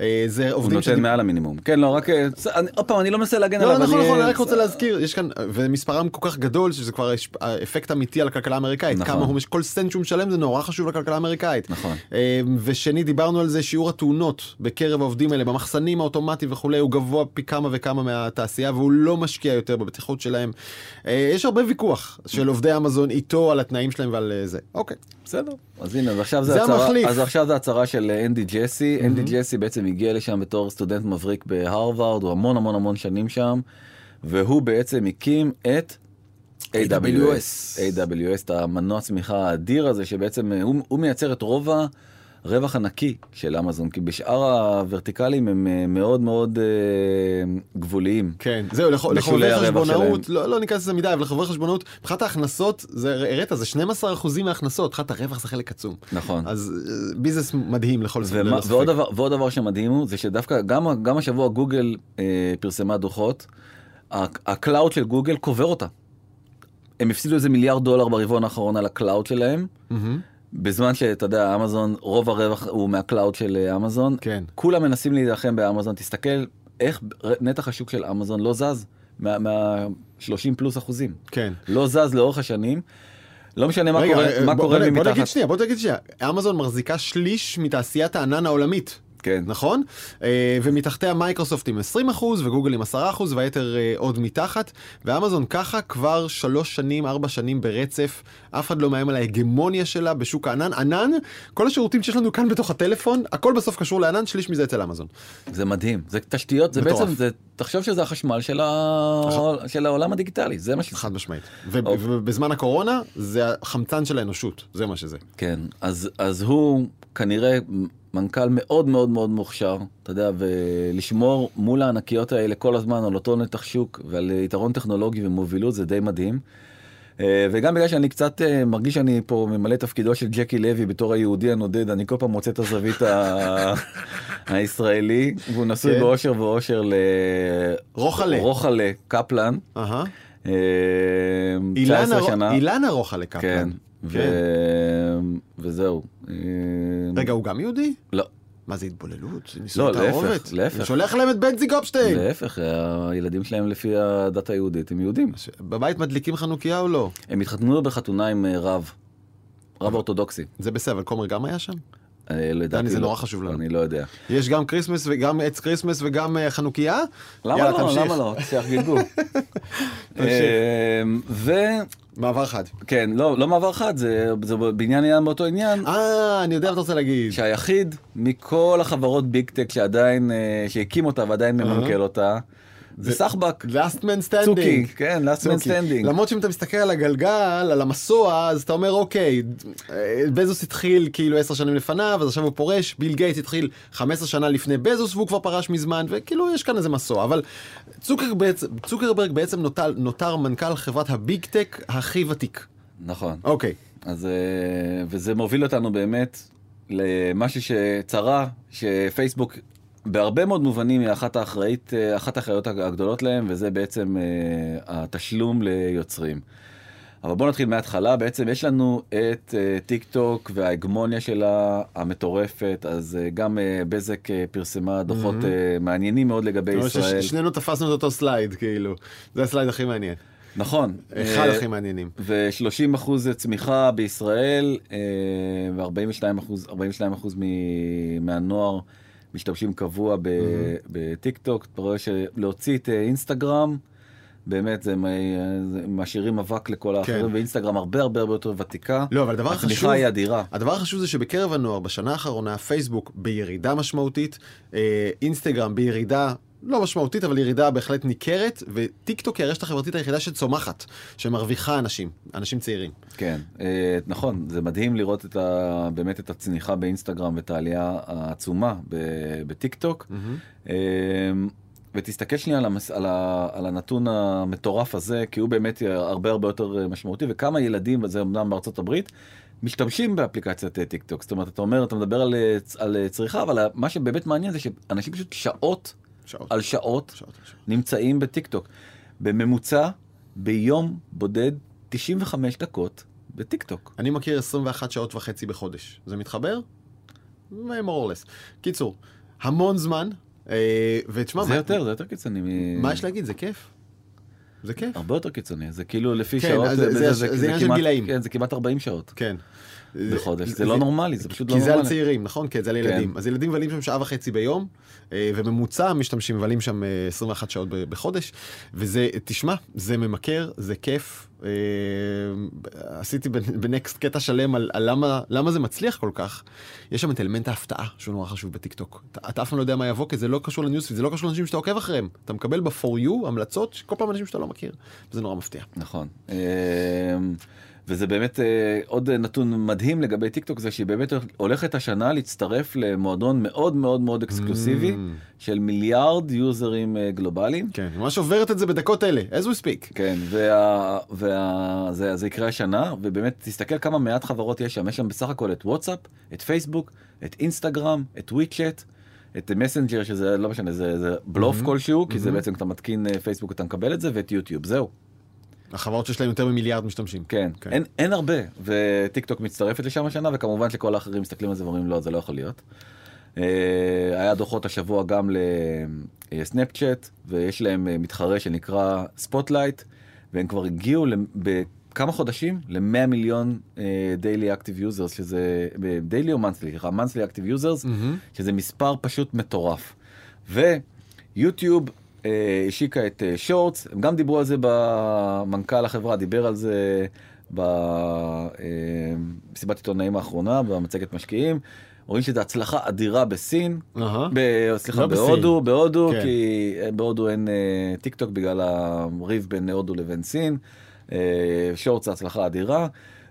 אה, זה הוא עובדים נותן מעל המינימום. כן, לא, רק... אה, עוד פעם, אני לא מנסה להגן לא, עליו. נכון, אני- נכון, אני רק רוצה להזכיר, יש כאן, ומספרם כל כך גדול, שזה כבר אפקט אמיתי על הכלכלה האמריקאית. נכון. כמה הוא, כל סנט שהוא משלם זה נורא חשוב לכלכלה האמריקאית. נכון. אה, ושנית, דיברנו על זה, שיעור התאונות בקרב העובדים האלה, במחסנים האוטומטיים וכולי, הוא גבוה פי כמה וכמה מהתעשייה, והוא לא משקיע יותר בבטיחות שלהם. אה, יש הרבה ויכוח של עובדי אמזון איתו על התנאים שלהם ועל אה, זה. אוקיי. בסדר. אז הנה, אז עכשיו זה זה הצהרה, המחליף. אז עכשיו זה הצהרה של אנדי ג'סי. אנדי ג'סי בעצם הגיע לשם בתור סטודנט מבריק בהרווארד, הוא המון המון המון שנים שם, והוא בעצם הקים את AWS, AWS, את המנוע צמיחה האדיר הזה, שבעצם אה, הוא, הוא מייצר את רוב הרווח הנקי של אמזון, כי בשאר הוורטיקלים הם אה, מאוד מאוד אה, גבוליים. כן, זהו, לח- לחובבי חשבונאות, לא, לא ניכנס לזה מדי, אבל לחובבי חשבונאות, מבחינת ההכנסות, זה, הראית, זה 12% מההכנסות, מבחינת הרווח זה חלק עצום. נכון. אז אה, ביזנס מדהים לכל ספק. ומה, ועוד, דבר, ועוד דבר שמדהים הוא זה שדווקא גם, גם השבוע גוגל אה, פרסמה דוחות, ה cloud של גוגל קובר אותה. הם הפסידו איזה מיליארד דולר ברבעון האחרון על ה cloud שלהם, מהמם. בזמן שאתה יודע אמזון רוב הרווח הוא מה cloud של אה, אמזון. כן. כולם מנסים להילחם באמזון תסתכל איך נתח השוק של אמזון לא זז מה, מה 30 פלוס אחוזים כן. לא זז לאורך השנים. לא משנה מה רגע, קורה אה, מה בוא- קורה בוא, בוא מתחת. נגיד שנייה, בוא תגיד שנייה. אמזון מחזיקה שליש מתעשיית הענן העולמית. כן. נכון? אה, ומתחתיה מייקרוסופט עם 20% וגוגל עם 10% והיתר אה, עוד מתחת. ואמזון ככה כבר שלוש שנים, ארבע שנים ברצף. אף אחד לא מאיים על ההגמוניה שלה בשוק הענן. ענן, כל השירותים שיש לנו כאן בתוך הטלפון, הכל בסוף קשור לענן, שליש מזה אצל אמזון. זה מדהים זה תשתיות זה מטורף. בעצם זה תחשוב שזה החשמל של, ה... של העולם הדיגיטלי זה מה שזה. חד משמעית. ו- אוקיי. ובזמן הקורונה זה החמצן של האנושות, זה מה שזה. כן אז אז הוא כנראה מנכ"ל מאוד מאוד מאוד מוכשר אתה יודע ולשמור מול הענקיות האלה כל הזמן על אותו נתח שוק ועל יתרון טכנולוגי ומובילות זה די מדהים. אה, וגם בגלל שאני קצת אה, מרגיש שאני פה ממלא תפקידו של ג'קי לוי בתור היהודי הנודד אני כל פעם מוצא את הזווית ה... הישראלי והוא נשוי כן. באושר ואושר ל... רוחלה. רוחלה קפלן. אה, אילנה 19 רו- שנה. אילנה רוחה לקפלן. כן. ו... וזהו. אה, רגע, הוא גם יהודי? לא. מה זה התבוללות? זה לא, נישואי להפך, תערובת? להפך. אני שולח להם את בנצי גופשטיין. להפך, הילדים שלהם לפי הדת היהודית הם יהודים. בבית מדליקים חנוכיה או לא? הם התחתנו בחתונה עם אה, רב, רב אורתודוקסי. זה בסדר, אבל כומר גם היה שם? אה, לדעתי דני, זה לא. נורא חשוב לנו. אני לא יודע. יש גם כריסמס וגם עץ כריסמס וגם חנוכיה? למה לא? למה לא? שיחגגו. מעבר חד. לא, לא מעבר חד, זה זה בעניין עניין באותו עניין. אה, אני יודע מה אתה רוצה להגיד. שהיחיד מכל החברות ביג טק שעדיין, אה, שהקים אותה ועדיין ממנכ"ל אותה, זה סחבק. last man standing. צוקי, כן, last man standing. למרות שאם אתה מסתכל על הגלגל, על המסוע, אז אתה אומר אוקיי, בזוס התחיל כאילו עשר שנים לפניו, אז עכשיו הוא פורש, ביל גייט התחיל 15 שנה לפני בזוס והוא כבר פרש מזמן, וכאילו יש כאן איזה מסוע, אבל צוקרברג בעצם, צוקרברג בעצם נותר, נותר מנכ"ל חברת ה big tech הכי ותיק. נכון. אוקיי. אז, אה, וזה מוביל אותנו באמת למשהו שקרה, שפייסבוק בהרבה מאוד מובנים היא אחת האחראית, אה, אחת האחראיות הגדולות להם, וזה בעצם אה, התשלום ליוצרים. אבל בואו נתחיל מההתחלה, בעצם יש לנו את אה, טיק טוק וההגמוניה שלה המטורפת, אז אה, גם אה, בזק אה, פרסמה דוחות אה, מעניינים מאוד לגבי ישראל. ששנינו תפסנו את אותו סלייד, כאילו. זה הסלייד הכי מעניין. נכון. אחד אה, הכי מעניינים. ו-30 אחוז צמיחה בישראל, אה, ו-42 אחוז, 42 אחוז מהנוער משתמשים קבוע ב- בטיק טוק. אתה רואה שלהוציא את אה, אינסטגרם, באמת זה, משאירים אבק לכל האחרים, כן. ואינסטגרם הרבה הרבה הרבה יותר ותיקה. לא, אבל הדבר החשוב... הצמיחה היא אדירה. הדבר החשוב זה שבקרב הנוער בשנה האחרונה פייסבוק בירידה משמעותית, אה, אינסטגרם בירידה לא משמעותית אבל ירידה בהחלט ניכרת וטיק טוק היא הרשת החברתית היחידה שצומחת, שמרוויחה אנשים, אנשים צעירים. כן, אה, נכון, זה מדהים לראות את ה, באמת את הצניחה באינסטגרם ואת העלייה העצומה ב- בטיק טוק. אה, ותסתכל שנייה על, המס, על, ה, על הנתון המטורף הזה, כי הוא באמת הרבה הרבה יותר משמעותי, וכמה ילדים, וזה אמנם בארצות הברית, משתמשים באפליקציית אה, טיק טוק. זאת אומרת, אתה אומר, אתה מדבר על, על צריכה, אבל מה שבאמת מעניין זה שאנשים פשוט שעות שעות. על שעות שעות, שעות. נמצאים בטיק טוק. בממוצע, ביום בודד, 95 דקות בטיק טוק. אני מכיר 21 שעות וחצי בחודש. זה מתחבר? more or less. קיצור, המון זמן, אה, ותשמע, זה מה- יותר, זה יותר קיצוני. מה יש להגיד? זה כיף. זה כיף. הרבה יותר קיצוני, זה כאילו לפי כן, שעות, זה- זה- זה עניין של גילאים. כן, זה כמעט 40 שעות כן. בחודש, זה לא נורמלי, זה פשוט לא כי זה על נורמלי. צעירים, נכון? כן, זה על ילדים. אז ילדים מבלים שם שעה וחצי ביום, אה, וממוצע המשתמשים מבלים שם אה, 21 שעות ב- בחודש, וזה, תשמע, זה ממכר, זה כיף. אה, עשיתי בנ- בנקסט קטע שלם על, על למה, למה זה מצליח כל כך. יש שם את אלמנט ההפתעה, שהוא נורא חשוב בטיקטוק. אתה, אתה אף פעם לא יודע מה יבוא, כי זה לא קשור לניוספיד, זה לא קשור לאנשים שאתה עוקב אחריהם. אתה מקבל ב-for you המלצות, כל פעם אנשים שאתה לא מכיר, וזה נורא מפתיע. נכון. וזה באמת אה, עוד נתון מדהים לגבי טיק טוק זה שהיא באמת הולכת השנה להצטרף למועדון מאוד מאוד מאוד אקסקלוסיבי של מיליארד יוזרים אה, גלובליים. כן, ממש עוברת את זה בדקות אלה, as we speak. כן, וה, וה, זה, זה יקרה השנה, ובאמת תסתכל כמה מעט חברות יש שם, יש שם בסך הכל את וואטסאפ, את פייסבוק, את אינסטגרם, את וויצ'ט, את מסנג'ר שזה לא משנה, זה, זה בלוף כלשהו, כי זה בעצם אתה מתקין אה, פייסבוק אתה מקבל את זה, ואת יוטיוב, זהו. החברות שיש להן יותר ממיליארד משתמשים. כן, כן. אין, אין הרבה, וטיק טוק מצטרפת לשם השנה, וכמובן שכל האחרים מסתכלים על זה ואומרים לא, זה לא יכול להיות. אה, היה דוחות השבוע גם לסנאפצ'אט, ויש להם אה, מתחרה שנקרא ספוטלייט, והם כבר הגיעו בכמה חודשים ל-100 מיליון daily active users, שזה daily או monthly, סליחה, monthly active users, שזה מספר פשוט מטורף. ויוטיוב אה, השיקה את שורטס, הם גם דיברו על זה במנכ"ל החברה, דיבר על זה במסיבת עיתונאים האחרונה, במצגת משקיעים. רואים שזו הצלחה אדירה בסין, אהה. ב- סליחה, לא בסין. בהודו, בהודו, כן. כי בהודו אין אה, טיק טוק בגלל הריב בין הודו לבין סין. אה, שורטס זה הצלחה אדירה,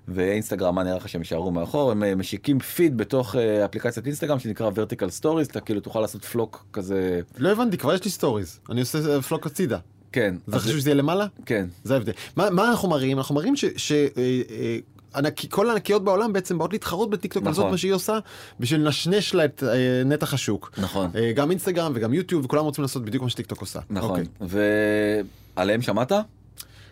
ואינסטגרם, מה נראה לך שהם יישארו מאחור, הם אה, משיקים פיד בתוך אה, אפליקציית אינסטגרם שנקרא vertical stories, אתה כאילו תוכל לעשות פלוק כזה, לא הבנתי, כבר יש לי סטוריז. אני עושה אה, פלוק הצידה. כן, זה חשוב שזה יהיה למעלה? כן, זה ההבדל. מה, מה אנחנו מראים? אנחנו מראים ש... ש אה, אה, ענק, כל הענקיות בעולם בעצם באות להתחרות בטיקטוק נכון. לעשות מה שהיא עושה בשביל לנשנש לה את אה, נתח השוק. נכון. אה, גם אינסטגרם וגם יוטיוב וכולם רוצים לעשות בדיוק מה שטיקטוק עושה. נכון, אוקיי. ועליהם שמעת?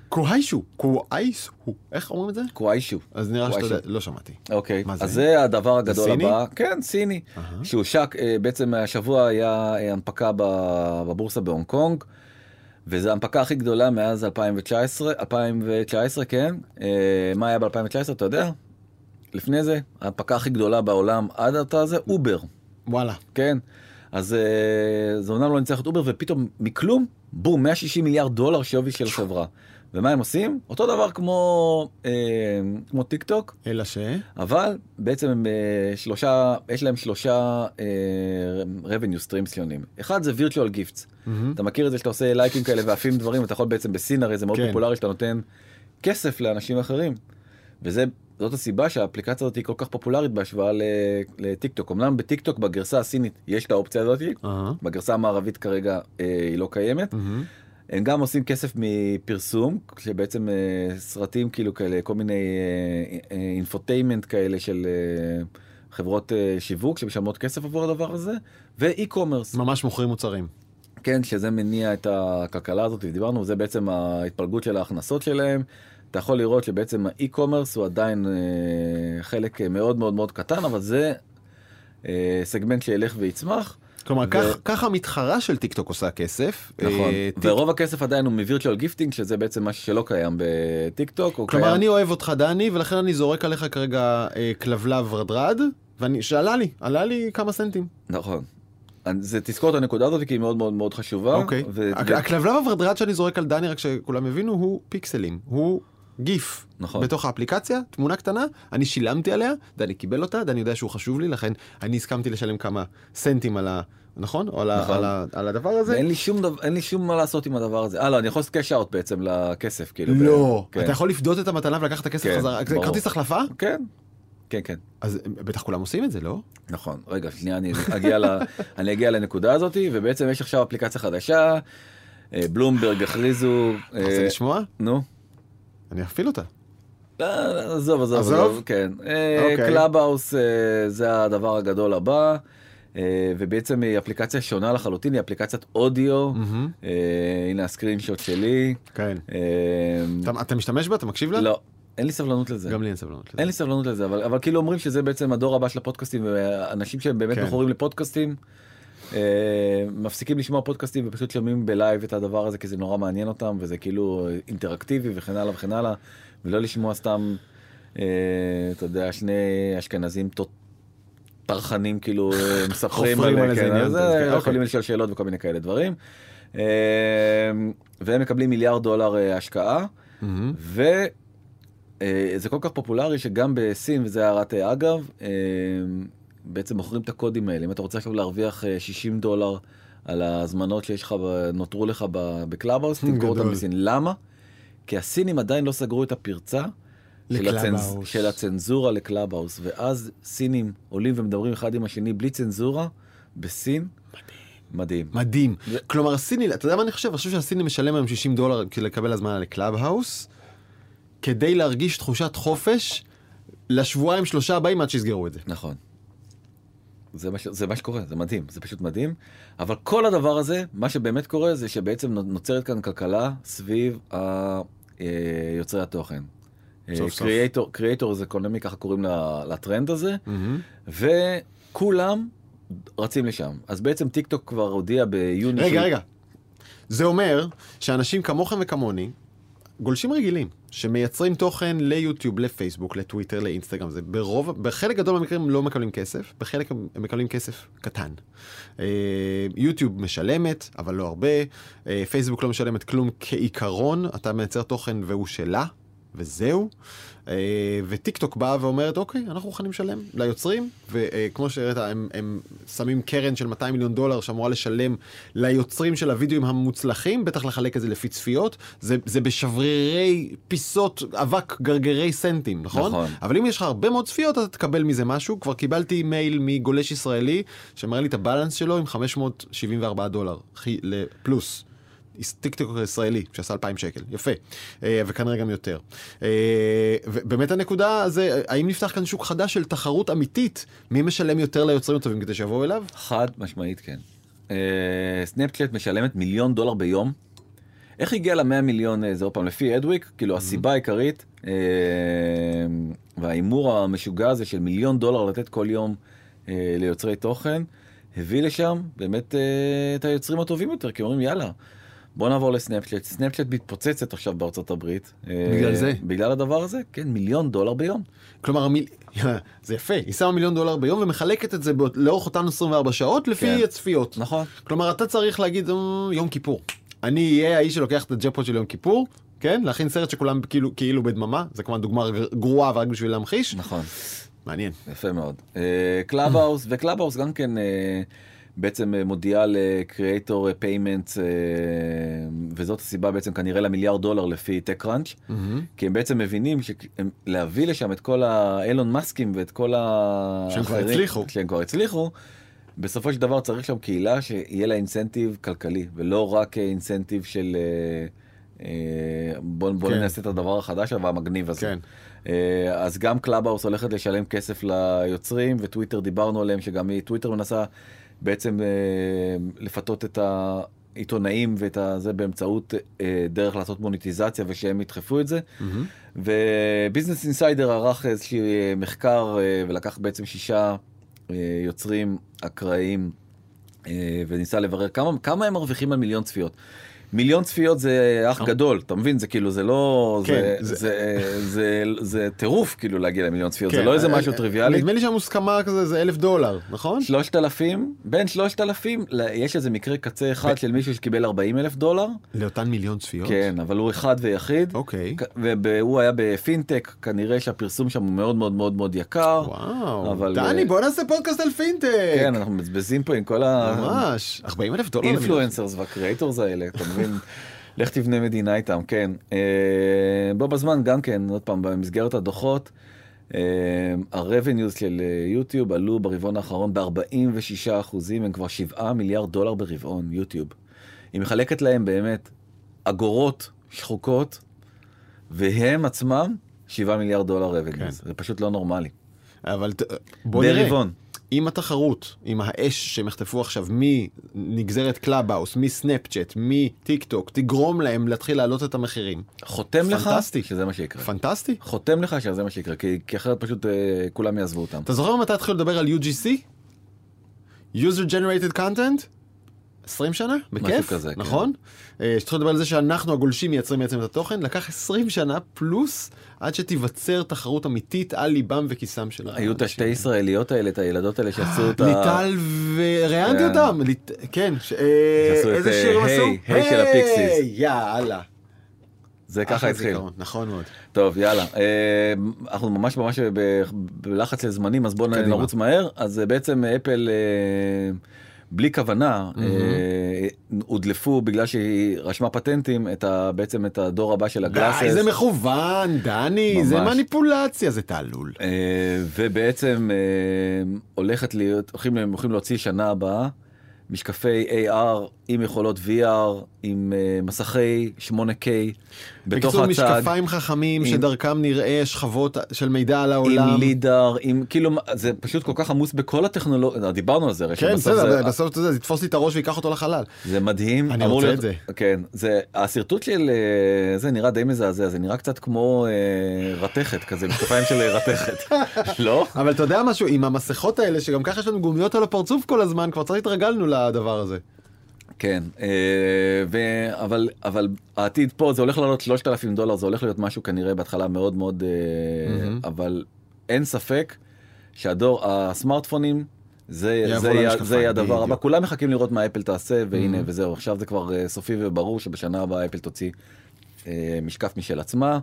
קוהיישו, קוהייסו, איך אומרים את זה? קוואישו. אז נראה שאתה. יודע, לא שמעתי. אוקיי? אז זה הדבר הגדול סיני? הבא. כן, סיני. שהושק, אה, בעצם השבוע היה אה, הנפקה בבורסה בהונג קונג, וזו ההנפקה הכי גדולה מאז 2019, 2019, כן. אה, מה היה ב-2019, אתה יודע? לפני זה, ההנפקה הכי גדולה בעולם עד עתה זה אובר, וואלה. כן. אז זה אומנם לא ניצח את אובר, ופתאום מכלום, בום, 160 מיליארד דולר שווי של חברה. ומה הם עושים? אותו דבר כמו, אה, כמו טיקטוק, אלא ש... אבל בעצם הם אה, שלושה, יש להם שלושה אה, revenue streams שונים. אחד זה virtual gifts. מהמם. אתה מכיר את זה שאתה עושה לייקים כאלה ועפים דברים, אתה יכול בעצם בסין הרי זה מאוד כן. פופולרי שאתה נותן כסף לאנשים אחרים. וזה, זאת הסיבה שהאפליקציה הזאת היא כל כך פופולרית בהשוואה לטיקטוק. אמנם בטיקטוק בגרסה הסינית יש את האופציה הזאת, אהה. בגרסה המערבית כרגע אה, היא לא קיימת. מהמם. הם גם עושים כסף מפרסום, שבעצם אה, סרטים כאילו כאלה, כל מיני infotainment כאלה של אה, חברות אה, שיווק שמשלמות כסף עבור הדבר הזה, ו e-commerce, ממש מוכרים מוצרים. כן, שזה מניע את הכלכלה הזאת, דיברנו, זה בעצם ההתפלגות של ההכנסות שלהם. אתה יכול לראות שבעצם ה e-commerce הוא עדיין אה, חלק מאוד מאוד מאוד קטן, אבל זה אה, סגמנט שילך ויצמח. כלומר, ו- ככה המתחרה של טיקטוק עושה כסף. נכון, אה, טיק- ורוב הכסף עדיין הוא מ virtual gifting, שזה בעצם משהו שלא קיים בטיקטוק. הוא כלומר, קיים- אני אוהב אותך, דני, ולכן אני זורק עליך כרגע אה, כלבלב רדרד, ואני- שעלה לי, עלה לי כמה סנטים. נכון. זה תזכור את הנקודה הזאת כי היא מאוד מאוד מאוד חשובה. אוקיי. ו- הכלבלב הוורדרד שאני זורק על דני, רק שכולם הבינו, הוא פיקסלים. הוא גיף. נכון. בתוך האפליקציה, תמונה קטנה, אני שילמתי עליה, דני קיבל אותה, דני יודע שהוא חשוב לי, לכן אני הסכמתי לשלם כמה סנטים על ה... נכון? או על, נכון. על, על הדבר הזה? ואין לי שום דבר, אין לי שום מה לעשות עם הדבר הזה. אה, לא, אני יכול לעשות cash out בעצם לכסף, כאילו. לא, כן. אתה יכול לפדות את המתנה ולקחת את הכסף כן, חזרה. ברור. כרטיס החלפה? כן. כן, כן. אז בטח כולם עושים את זה, לא? נכון. רגע, שנייה, אני אגיע, ל... אני אגיע לנקודה הזאת, ובעצם יש עכשיו אפליקציה חדשה, אה, בלומברג הכריזו... אתה רוצה אה, לשמוע? נו. אני אפעיל אותה. לא, עזוב, עזוב, עזוב? כן. אוקיי. Clubhouse זה הדבר הגדול הבא, אה, ובעצם היא אפליקציה שונה לחלוטין, היא אפליקציית אודיו. אה, הנה ה screenshot שלי. כן. אה, אתה- אתה משתמש בה? אתה מקשיב לה? לא, אין לי סבלנות לזה. גם לי אין סבלנות. לזה. אין לי סבלנות לזה, אבל, אבל כאילו אומרים שזה בעצם הדור הבא של הפודקאסטים, ואנשים שהם באמת כן. מכורים לפודקאסטים, אה, מפסיקים לשמוע פודקאסטים ופשוט שומעים ב live את הדבר הזה, כי זה נורא מעניין אותם, וזה כאילו אינטראקטיבי וכן הלאה וכן הלאה, ולא לשמוע סתם, אה, אתה יודע, שני אשכנזים טו- טרחנים כאילו אה, מספרים על איזה כן, עניין כזה, אה, כן, אוקיי. יכולים לשאול שאלות וכל מיני כאלה דברים. אה, והם מקבלים מיליארד דולר אה, השקעה. וזה כל כך פופולרי שגם בסין, וזה הערת אגב, אה, בעצם מוכרים את הקודים האלה. אם אתה רוצה עכשיו להרוויח אה, 60 דולר על ההזמנות שיש לך, נותרו לך ב Clubhouse, תמכור אותם. בסין. למה? כי הסינים עדיין לא סגרו את הפרצה. של, ל Clubhouse. הצנז... של הצנזורה ל Clubhouse, ואז סינים עולים ומדברים אחד עם השני בלי צנזורה, בסין, מדהים. מדהים. זה- כלומר, הסיני, אתה יודע מה אני חושב? אני חושב שהסיני משלם היום 60 דולר כדי לקבל הזמנה ל Clubhouse, כדי להרגיש תחושת חופש לשבועיים שלושה הבאים עד שיסגרו את זה. נכון. זה מה, ש... זה מה שקורה, זה מדהים, זה פשוט מדהים. אבל כל הדבר הזה, מה שבאמת קורה זה שבעצם נוצרת כאן כלכלה סביב ה... אה, יוצרי התוכן. סוף. creator, creator זה economy, ככה קוראים לטרנד הזה, מהמם. וכולם רצים לשם. אז בעצם טיקטוק כבר הודיע ביוני... רגע, שהוא- רגע. זה אומר שאנשים כמוכם וכמוני, גולשים רגילים, שמייצרים תוכן ליוטיוב, לפייסבוק, לטוויטר, לאינסטגרם, זה ברוב, בחלק גדול מהמקרים לא מקבלים כסף, בחלק הם הם מקבלים כסף קטן. אה, יוטיוב משלמת, אבל לא הרבה, אה, פייסבוק לא משלמת כלום כעיקרון, אתה מייצר תוכן והוא שלה, וזהו. אה, וטיק טוק באה ואומרת, אוקיי, אנחנו מוכנים לשלם ליוצרים, וכמו שהראית, הם, הם שמים קרן של 200 מיליון דולר שאמורה לשלם ליוצרים של הוידאוים המוצלחים, בטח לחלק את זה לפי צפיות, זה, זה בשברירי פיסות אבק גרגרי סנטים, נכון? נכון. אבל אם יש לך הרבה מאוד צפיות, אתה תקבל מזה משהו. כבר קיבלתי מייל מגולש ישראלי, שמראה לי את הבלנס שלו עם 574 דולר, חי- טיקטוק ישראלי שעשה 2,000 שקל, יפה, אה, וכנראה גם יותר. אה, ובאמת הנקודה זה, האם נפתח כאן שוק חדש של תחרות אמיתית, מי משלם יותר ליוצרים הטובים כדי שיבואו אליו? חד משמעית כן. אה, סנאפצ'אט משלמת מיליון דולר ביום. איך הגיע למאה מיליון זה עוד פעם לפי אדוויק כאילו הסיבה העיקרית וההימור המשוגע הזה של מיליון דולר לתת כל יום ליוצרי תוכן הביא לשם באמת את היוצרים הטובים יותר כי אומרים יאללה. בוא נעבור לסנאפצ'אט, סנאפצ'אט מתפוצצת עכשיו בארצות הברית. אה, בגלל זה? בגלל הדבר הזה, כן, מיליון דולר ביום. כלומר, המיל... זה יפה, היא שמה מיליון דולר ביום ומחלקת את זה לאורך אותן 24 שעות לפי כן. הצפיות. נכון. כלומר, אתה צריך להגיד, "אה, יום כיפור. אני אהיה האיש שלוקח את הג'פות של יום כיפור, כן? להכין סרט שכולם כאילו, כאילו בדממה, זה כמובן דוגמה גר- גרועה ורק בשביל להמחיש. נכון. מעניין. יפה מאוד. Clubhouse, ו Clubhouse גם כן אה, בעצם אה, מודיעה ל creator payments, וזאת הסיבה בעצם כנראה למיליארד דולר לפי TechCrunch, כי הם בעצם מבינים שלהביא לשם את כל האילון מאסקים ואת כל האחרים, שהם כבר הצליחו. שהם כבר הצליחו, בסופו של דבר צריך שם קהילה שיהיה לה incentive כלכלי, ולא רק אה, incentive של אה, אה, בוא, בוא כן. נעשה את הדבר החדש והמגניב הזה. כן. אה, אז גם Clubhouse הולכת לשלם כסף ליוצרים, וטוויטר דיברנו עליהם, שגם היא- טוויטר מנסה בעצם אה, לפתות את העיתונאים ואת הזה באמצעות אה, דרך לעשות מוניטיזציה ושהם ידחפו את זה. ו Business Insider ערך איזשהו מחקר אה, ולקח בעצם שישה אה, יוצרים אקראיים אה, וניסה לברר כמה, כמה הם מרוויחים על מיליון צפיות. מיליון צפיות זה אחלה גדול, אתה מבין? זה כאילו, זה לא... כן, זה, זה- זה, זה, זה טירוף כאילו להגיע למיליון צפיות, זה כן, לא איזה אה, משהו אה, טריוויאלי. נדמה לי שהמוסכמה כזה זה אלף דולר, נכון? שלושת אלפים, בין שלושת אלפים, יש איזה מקרה קצה אחד של מישהו שקיבל 40 אלף דולר, לאותן מיליון צפיות? כן, אבל הוא אחד ויחיד. אוקיי. והוא היה בפינטק, כנראה שהפרסום שם הוא מאוד מאוד מאוד מאוד יקר. וואו. אבל, דני, אה, בוא נעשה פודקאסט על פינטק. כן, אנחנו מבזבזים פה עם כל ממש. 40 אלף דולר. למיליון. ה influencers וה creators האלה, אתה מבין? לך תבנה מדינה איתם, כן. אה, בו בזמן גם כן, עוד פעם, במסגרת הדוחות, ה revenues של אה, יוטיוב עלו ברבעון האחרון ב-46 אחוזים, הם כבר 7 מיליארד דולר ברבעון, יוטיוב. היא מחלקת להם באמת אגורות שחוקות, והם עצמם 7 מיליארד דולר revenues. זה פשוט לא נורמלי. אבל בוא נראה. ברבעון. עם התחרות, עם האש שהם יחטפו עכשיו מנגזרת קלאבהאוס, מסנאפצ'אט, מטיקטוק, תגרום להם להתחיל להעלות את המחירים. חותם לך פנטסטי. שזה מה שיקרה. פנטסטי. חותם לך שזה מה שיקרה, כי, כי אחרת פשוט אה, כולם יעזבו אותם. אתה זוכר מתי התחילו לדבר על UGC? user generated content? 20 שנה? בכיף, כזה, כן. נכון? אה, שהתחילו לדבר על זה שאנחנו הגולשים מייצרים בעצם את התוכן, לקח 20 שנה פלוס עד שתיווצר תחרות אמיתית על ליבם וכיסם של היו את השתי. ישראליות האלה, את הילדות האלה שעשו את ה... ליטל וראיינתי כן. אותם, כן, ש- אה, איזה אה, שיר הם עשו? היי של הפיקסיס. יאללה. זה ככה התחיל. נכון מאוד. טוב, יאללה. אה, אנחנו ממש ממש בלחץ לזמנים, אז בואו. נרוץ מהר. אז אה, בעצם אפל, אה, בלי כוונה, אה, הודלפו בגלל שהיא רשמה פטנטים, את ה, בעצם את הדור הבא של הגלאסס. די, זה מכוון, דני, זה ממש. מניפולציה, זה תעלול. אה, ובעצם אה, הולכת להיות, הולכים, הולכים להוציא שנה הבאה משקפי AR עם יכולות VR, עם אה, מסכי 8K בתוך בקיצור, הצג. משקפיים חכמים עם- שדרכם נראה שכבות של מידע על העולם. עם לידר, עם כאילו, זה פשוט כל כך עמוס בכל הטכנולוגיה, דיברנו על זה, כן, בסדר, זה- בסוף אתה יודע, זה יתפוס לי את הראש ויקח אותו לחלל. זה מדהים. אני רוצה להיות- את זה. כן, זה, השרטוט של אה, זה נראה די מזעזע, זה נראה קצת כמו אה, רתכת כזה, משקפיים של רתכת. לא? אבל אתה יודע משהו, עם המסכות האלה, שגם ככה יש לנו גומיות על הפרצוף כל הזמן, כבר קצת התרגלנו לדבר הזה. כן, אה, ו... אבל, אבל העתיד פה זה הולך לעלות 3,000 דולר, זה הולך להיות משהו כנראה בהתחלה מאוד מאוד, מהמם. אבל אין ספק שהדור, הסמארטפונים, זה, זה, יהיה- זה יהיה הדבר הבא. כולם מחכים לראות מה אפל תעשה, והנה Mhm. וזהו, עכשיו זה כבר אה, סופי וברור שבשנה הבאה אפל תוציא משקף משל עצמה.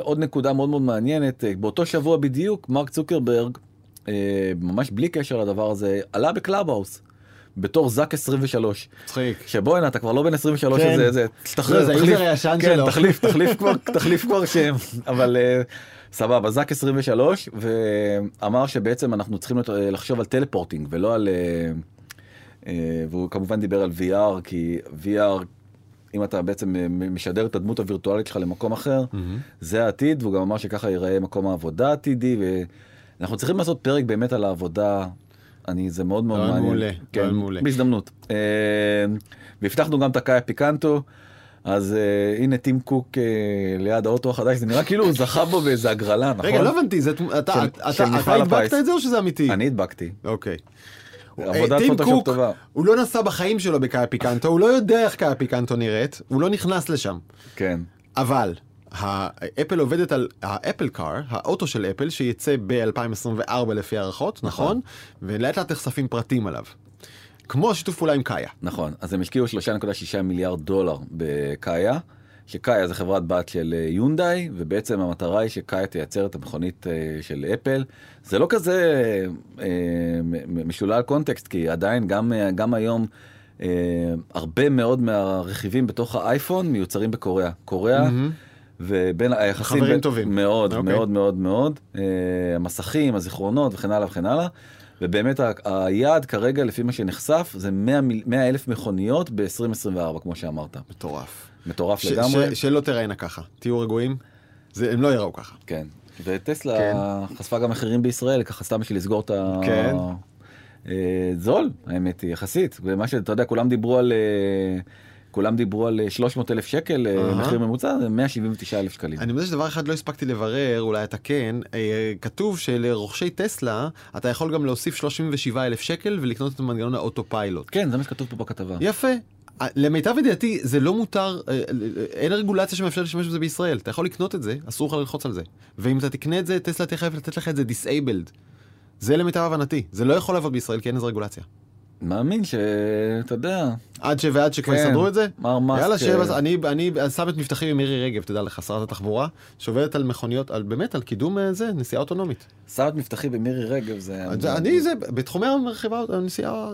עוד נקודה מאוד מאוד מעניינת, באותו שבוע בדיוק, מרק צוקרברג, ממש בלי קשר לדבר הזה, עלה בקלאבהאוס. בתור זאק 23 מצחיק. שבוא הנה אתה כבר לא בן 23 כן. זה זה לא, זה תחליף, ה user הישן כן, שלו. תחליף תחליף כבר תחליף כבר שם אבל אה, סבבה זאק 23 ואמר שבעצם אנחנו צריכים לת- לחשוב על טלפורטינג ולא על אה, אה, והוא כמובן דיבר על VR כי VR אם אתה בעצם אה, משדר את הדמות הווירטואלית שלך למקום אחר מהמם. זה העתיד והוא גם אמר שככה ייראה מקום העבודה העתידי ואנחנו צריכים לעשות פרק באמת על העבודה. אני זה מאוד מאוד מעניין. מעולה, כן, מעולה. בהזדמנות. אה, והבטחנו גם את הקאיה פיקנטו. אז uh, הנה טים קוק uh, ליד האוטו החדש, זה נראה כאילו הוא זכה בו באיזה הגרלה, נכון? רגע, לא הבנתי, זה, אתה, של- אתה, של אתה הדבקת. את זה או שזה אמיתי? אני הדבקתי. אוקיי. עבודת פוטושופ טובה. הוא לא נסע בחיים שלו בקאיה פיקנטו, הוא לא יודע איך קאיה פיקנטו נראית, הוא לא נכנס לשם. כן. אבל האפל עובדת על האפל קאר, האוטו של אפל, שיצא ב-2024 לפי הערכות, נכון? ולאט לאט נחשפים פרטים עליו. כמו השיתוף פעולה עם קאיה. נכון, אז הם השקיעו 3.6 מיליארד דולר בקאיה, שקאיה זה חברת בת של אה, יונדאי, ובעצם המטרה היא שקאיה תייצר את המכונית אה, של אפל. זה לא כזה אה, משולל קונטקסט, כי עדיין גם, גם היום אה, הרבה מאוד מהרכיבים בתוך האייפון מיוצרים בקוריאה. קוריאה, ובין היחסים... חברים בין- טובים. מאוד, אוקיי. מאוד מאוד מאוד. אה, המסכים, הזיכרונות וכן הלאה וכן הלאה. ובאמת היעד כרגע לפי מה שנחשף זה 100, מיל- 100 אלף מכוניות ב-2024 כמו שאמרת. מטורף. מטורף ש- לגמרי. ש- שלא תראינה ככה, תהיו רגועים, זה- הם לא יראו ככה. כן. וטסלה כן. חשפה גם מחירים בישראל ככה סתם בשביל לסגור את ה... כן. אה, זול האמת היא יחסית ומה שאתה יודע כולם דיברו על אה, כולם דיברו על אה, 300 אלף שקל אה. מחיר ממוצע זה 179 אלף שקלים. אני מודה שדבר אחד לא הספקתי לברר, אולי אתה כן, אה, כתוב שלרוכשי טסלה אתה יכול גם להוסיף 37 אלף שקל ולקנות את מנגנון האוטו פיילוט. כן זה מה שכתוב פה בכתבה. יפה. אה, למיטב ידיעתי זה לא מותר, אה, אה, אין רגולציה שמאפשרת להשתמש בזה בישראל. אתה יכול לקנות את זה, אסור לך ללחוץ על זה. ואם אתה תקנה את זה, טסלה תהיה חייבת לתת לך את זה disabled. זה למיטב הבנתי, זה לא יכול לעבוד בישראל כי אין איזה רגולציה. מאמין שאתה יודע עד ש... ועד שכבר כן. יסדרו את זה? מר מאסק, יאללה, שיהיה, אה, אני, אני שם את מבטחי עם מירי רגב, תדע לך, שרת התחבורה, שעובדת על מכוניות, על באמת, על קידום אה, זה, נסיעה אוטונומית. שם את מבטחי במירי רגב זה... אני, זה, בתחומי המרחיבה,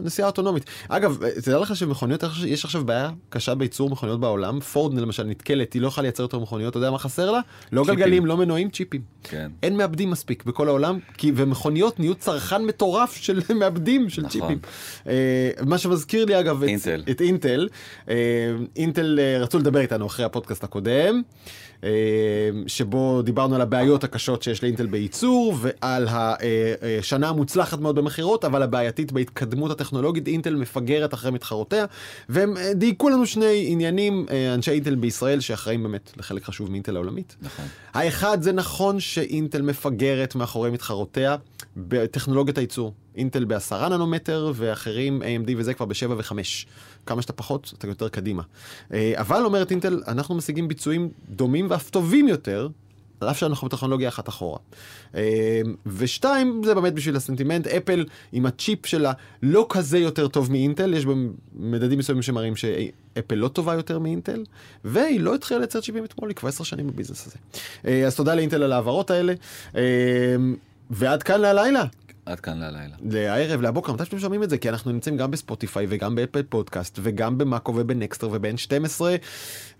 נסיעה אוטונומית. אגב, אה, תדע לך שמכוניות, יש עכשיו בעיה קשה בייצור מכוניות בעולם, פורד למשל נתקלת, היא לא יכולה לייצר יותר מכוניות, אתה יודע מה חסר לה? לא. גלגלים, לא מנועים, צ'יפים. כן. אין מעבדים מספיק בכל העולם, כי, ומכוניות נהיו צרכן מטורף של מעבדים של נכון. צ'יפים. מה שמזכיר לי אגב את. את אינטל. אה, אינטל אה, רצו לדבר איתנו אחרי הפודקאסט הקודם. אה, שבו דיברנו על הבעיות הקשות שיש לאינטל בייצור ועל השנה המוצלחת מאוד במכירות אבל הבעייתית בהתקדמות הטכנולוגית אינטל מפגרת אחרי מתחרותיה והם דייקו לנו שני עניינים אנשי אינטל בישראל שאחראים באמת לחלק חשוב מאינטל העולמית. נכון. האחד זה נכון שאינטל מפגרת מאחורי מתחרותיה בטכנולוגיית הייצור. אינטל בעשרה ננומטר ואחרים AMD וזה כבר בשבע וחמש. כמה שאתה פחות אתה יותר קדימה. אה, אבל אומרת אינטל אנחנו משיגים ביצועים דומים ואף טובים יותר. על אף שאנחנו בטכנולוגיה אחת אחורה. אה, ושתיים, זה באמת בשביל הסנטימנט, אפל עם הצ'יפ שלה לא כזה יותר טוב מאינטל, יש בהם מדדים מסוימים שמראים שאפל לא טובה יותר מאינטל, והיא לא התחילה לייצר צ'יפים אתמול, היא כבר עשר שנים בביזנס הזה. אה, אז תודה לאינטל על ההעברות האלה, ועד כאן להלילה. עד כאן ללילה. לערב, לבוקר, מתי שאתם שומעים את זה? כי אנחנו נמצאים גם בספוטיפיי וגם באפל פודקאסט וגם במאקו ובנקסטר וב-N12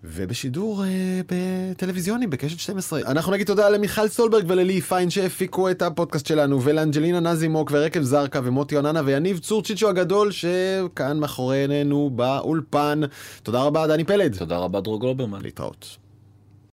ובשידור אה, בטלוויזיוני בקשת 12. אנחנו נגיד תודה למיכל סולברג וללי פיין שהפיקו את הפודקאסט שלנו ולאנג'לינה נזימוק ורקב זרקא ומוטי אוננה ויניב צורצ'יצ'ו הגדול שכאן מאחורינו באולפן. תודה רבה דני פלד. תודה רבה דרור גלוברמן. להתראות.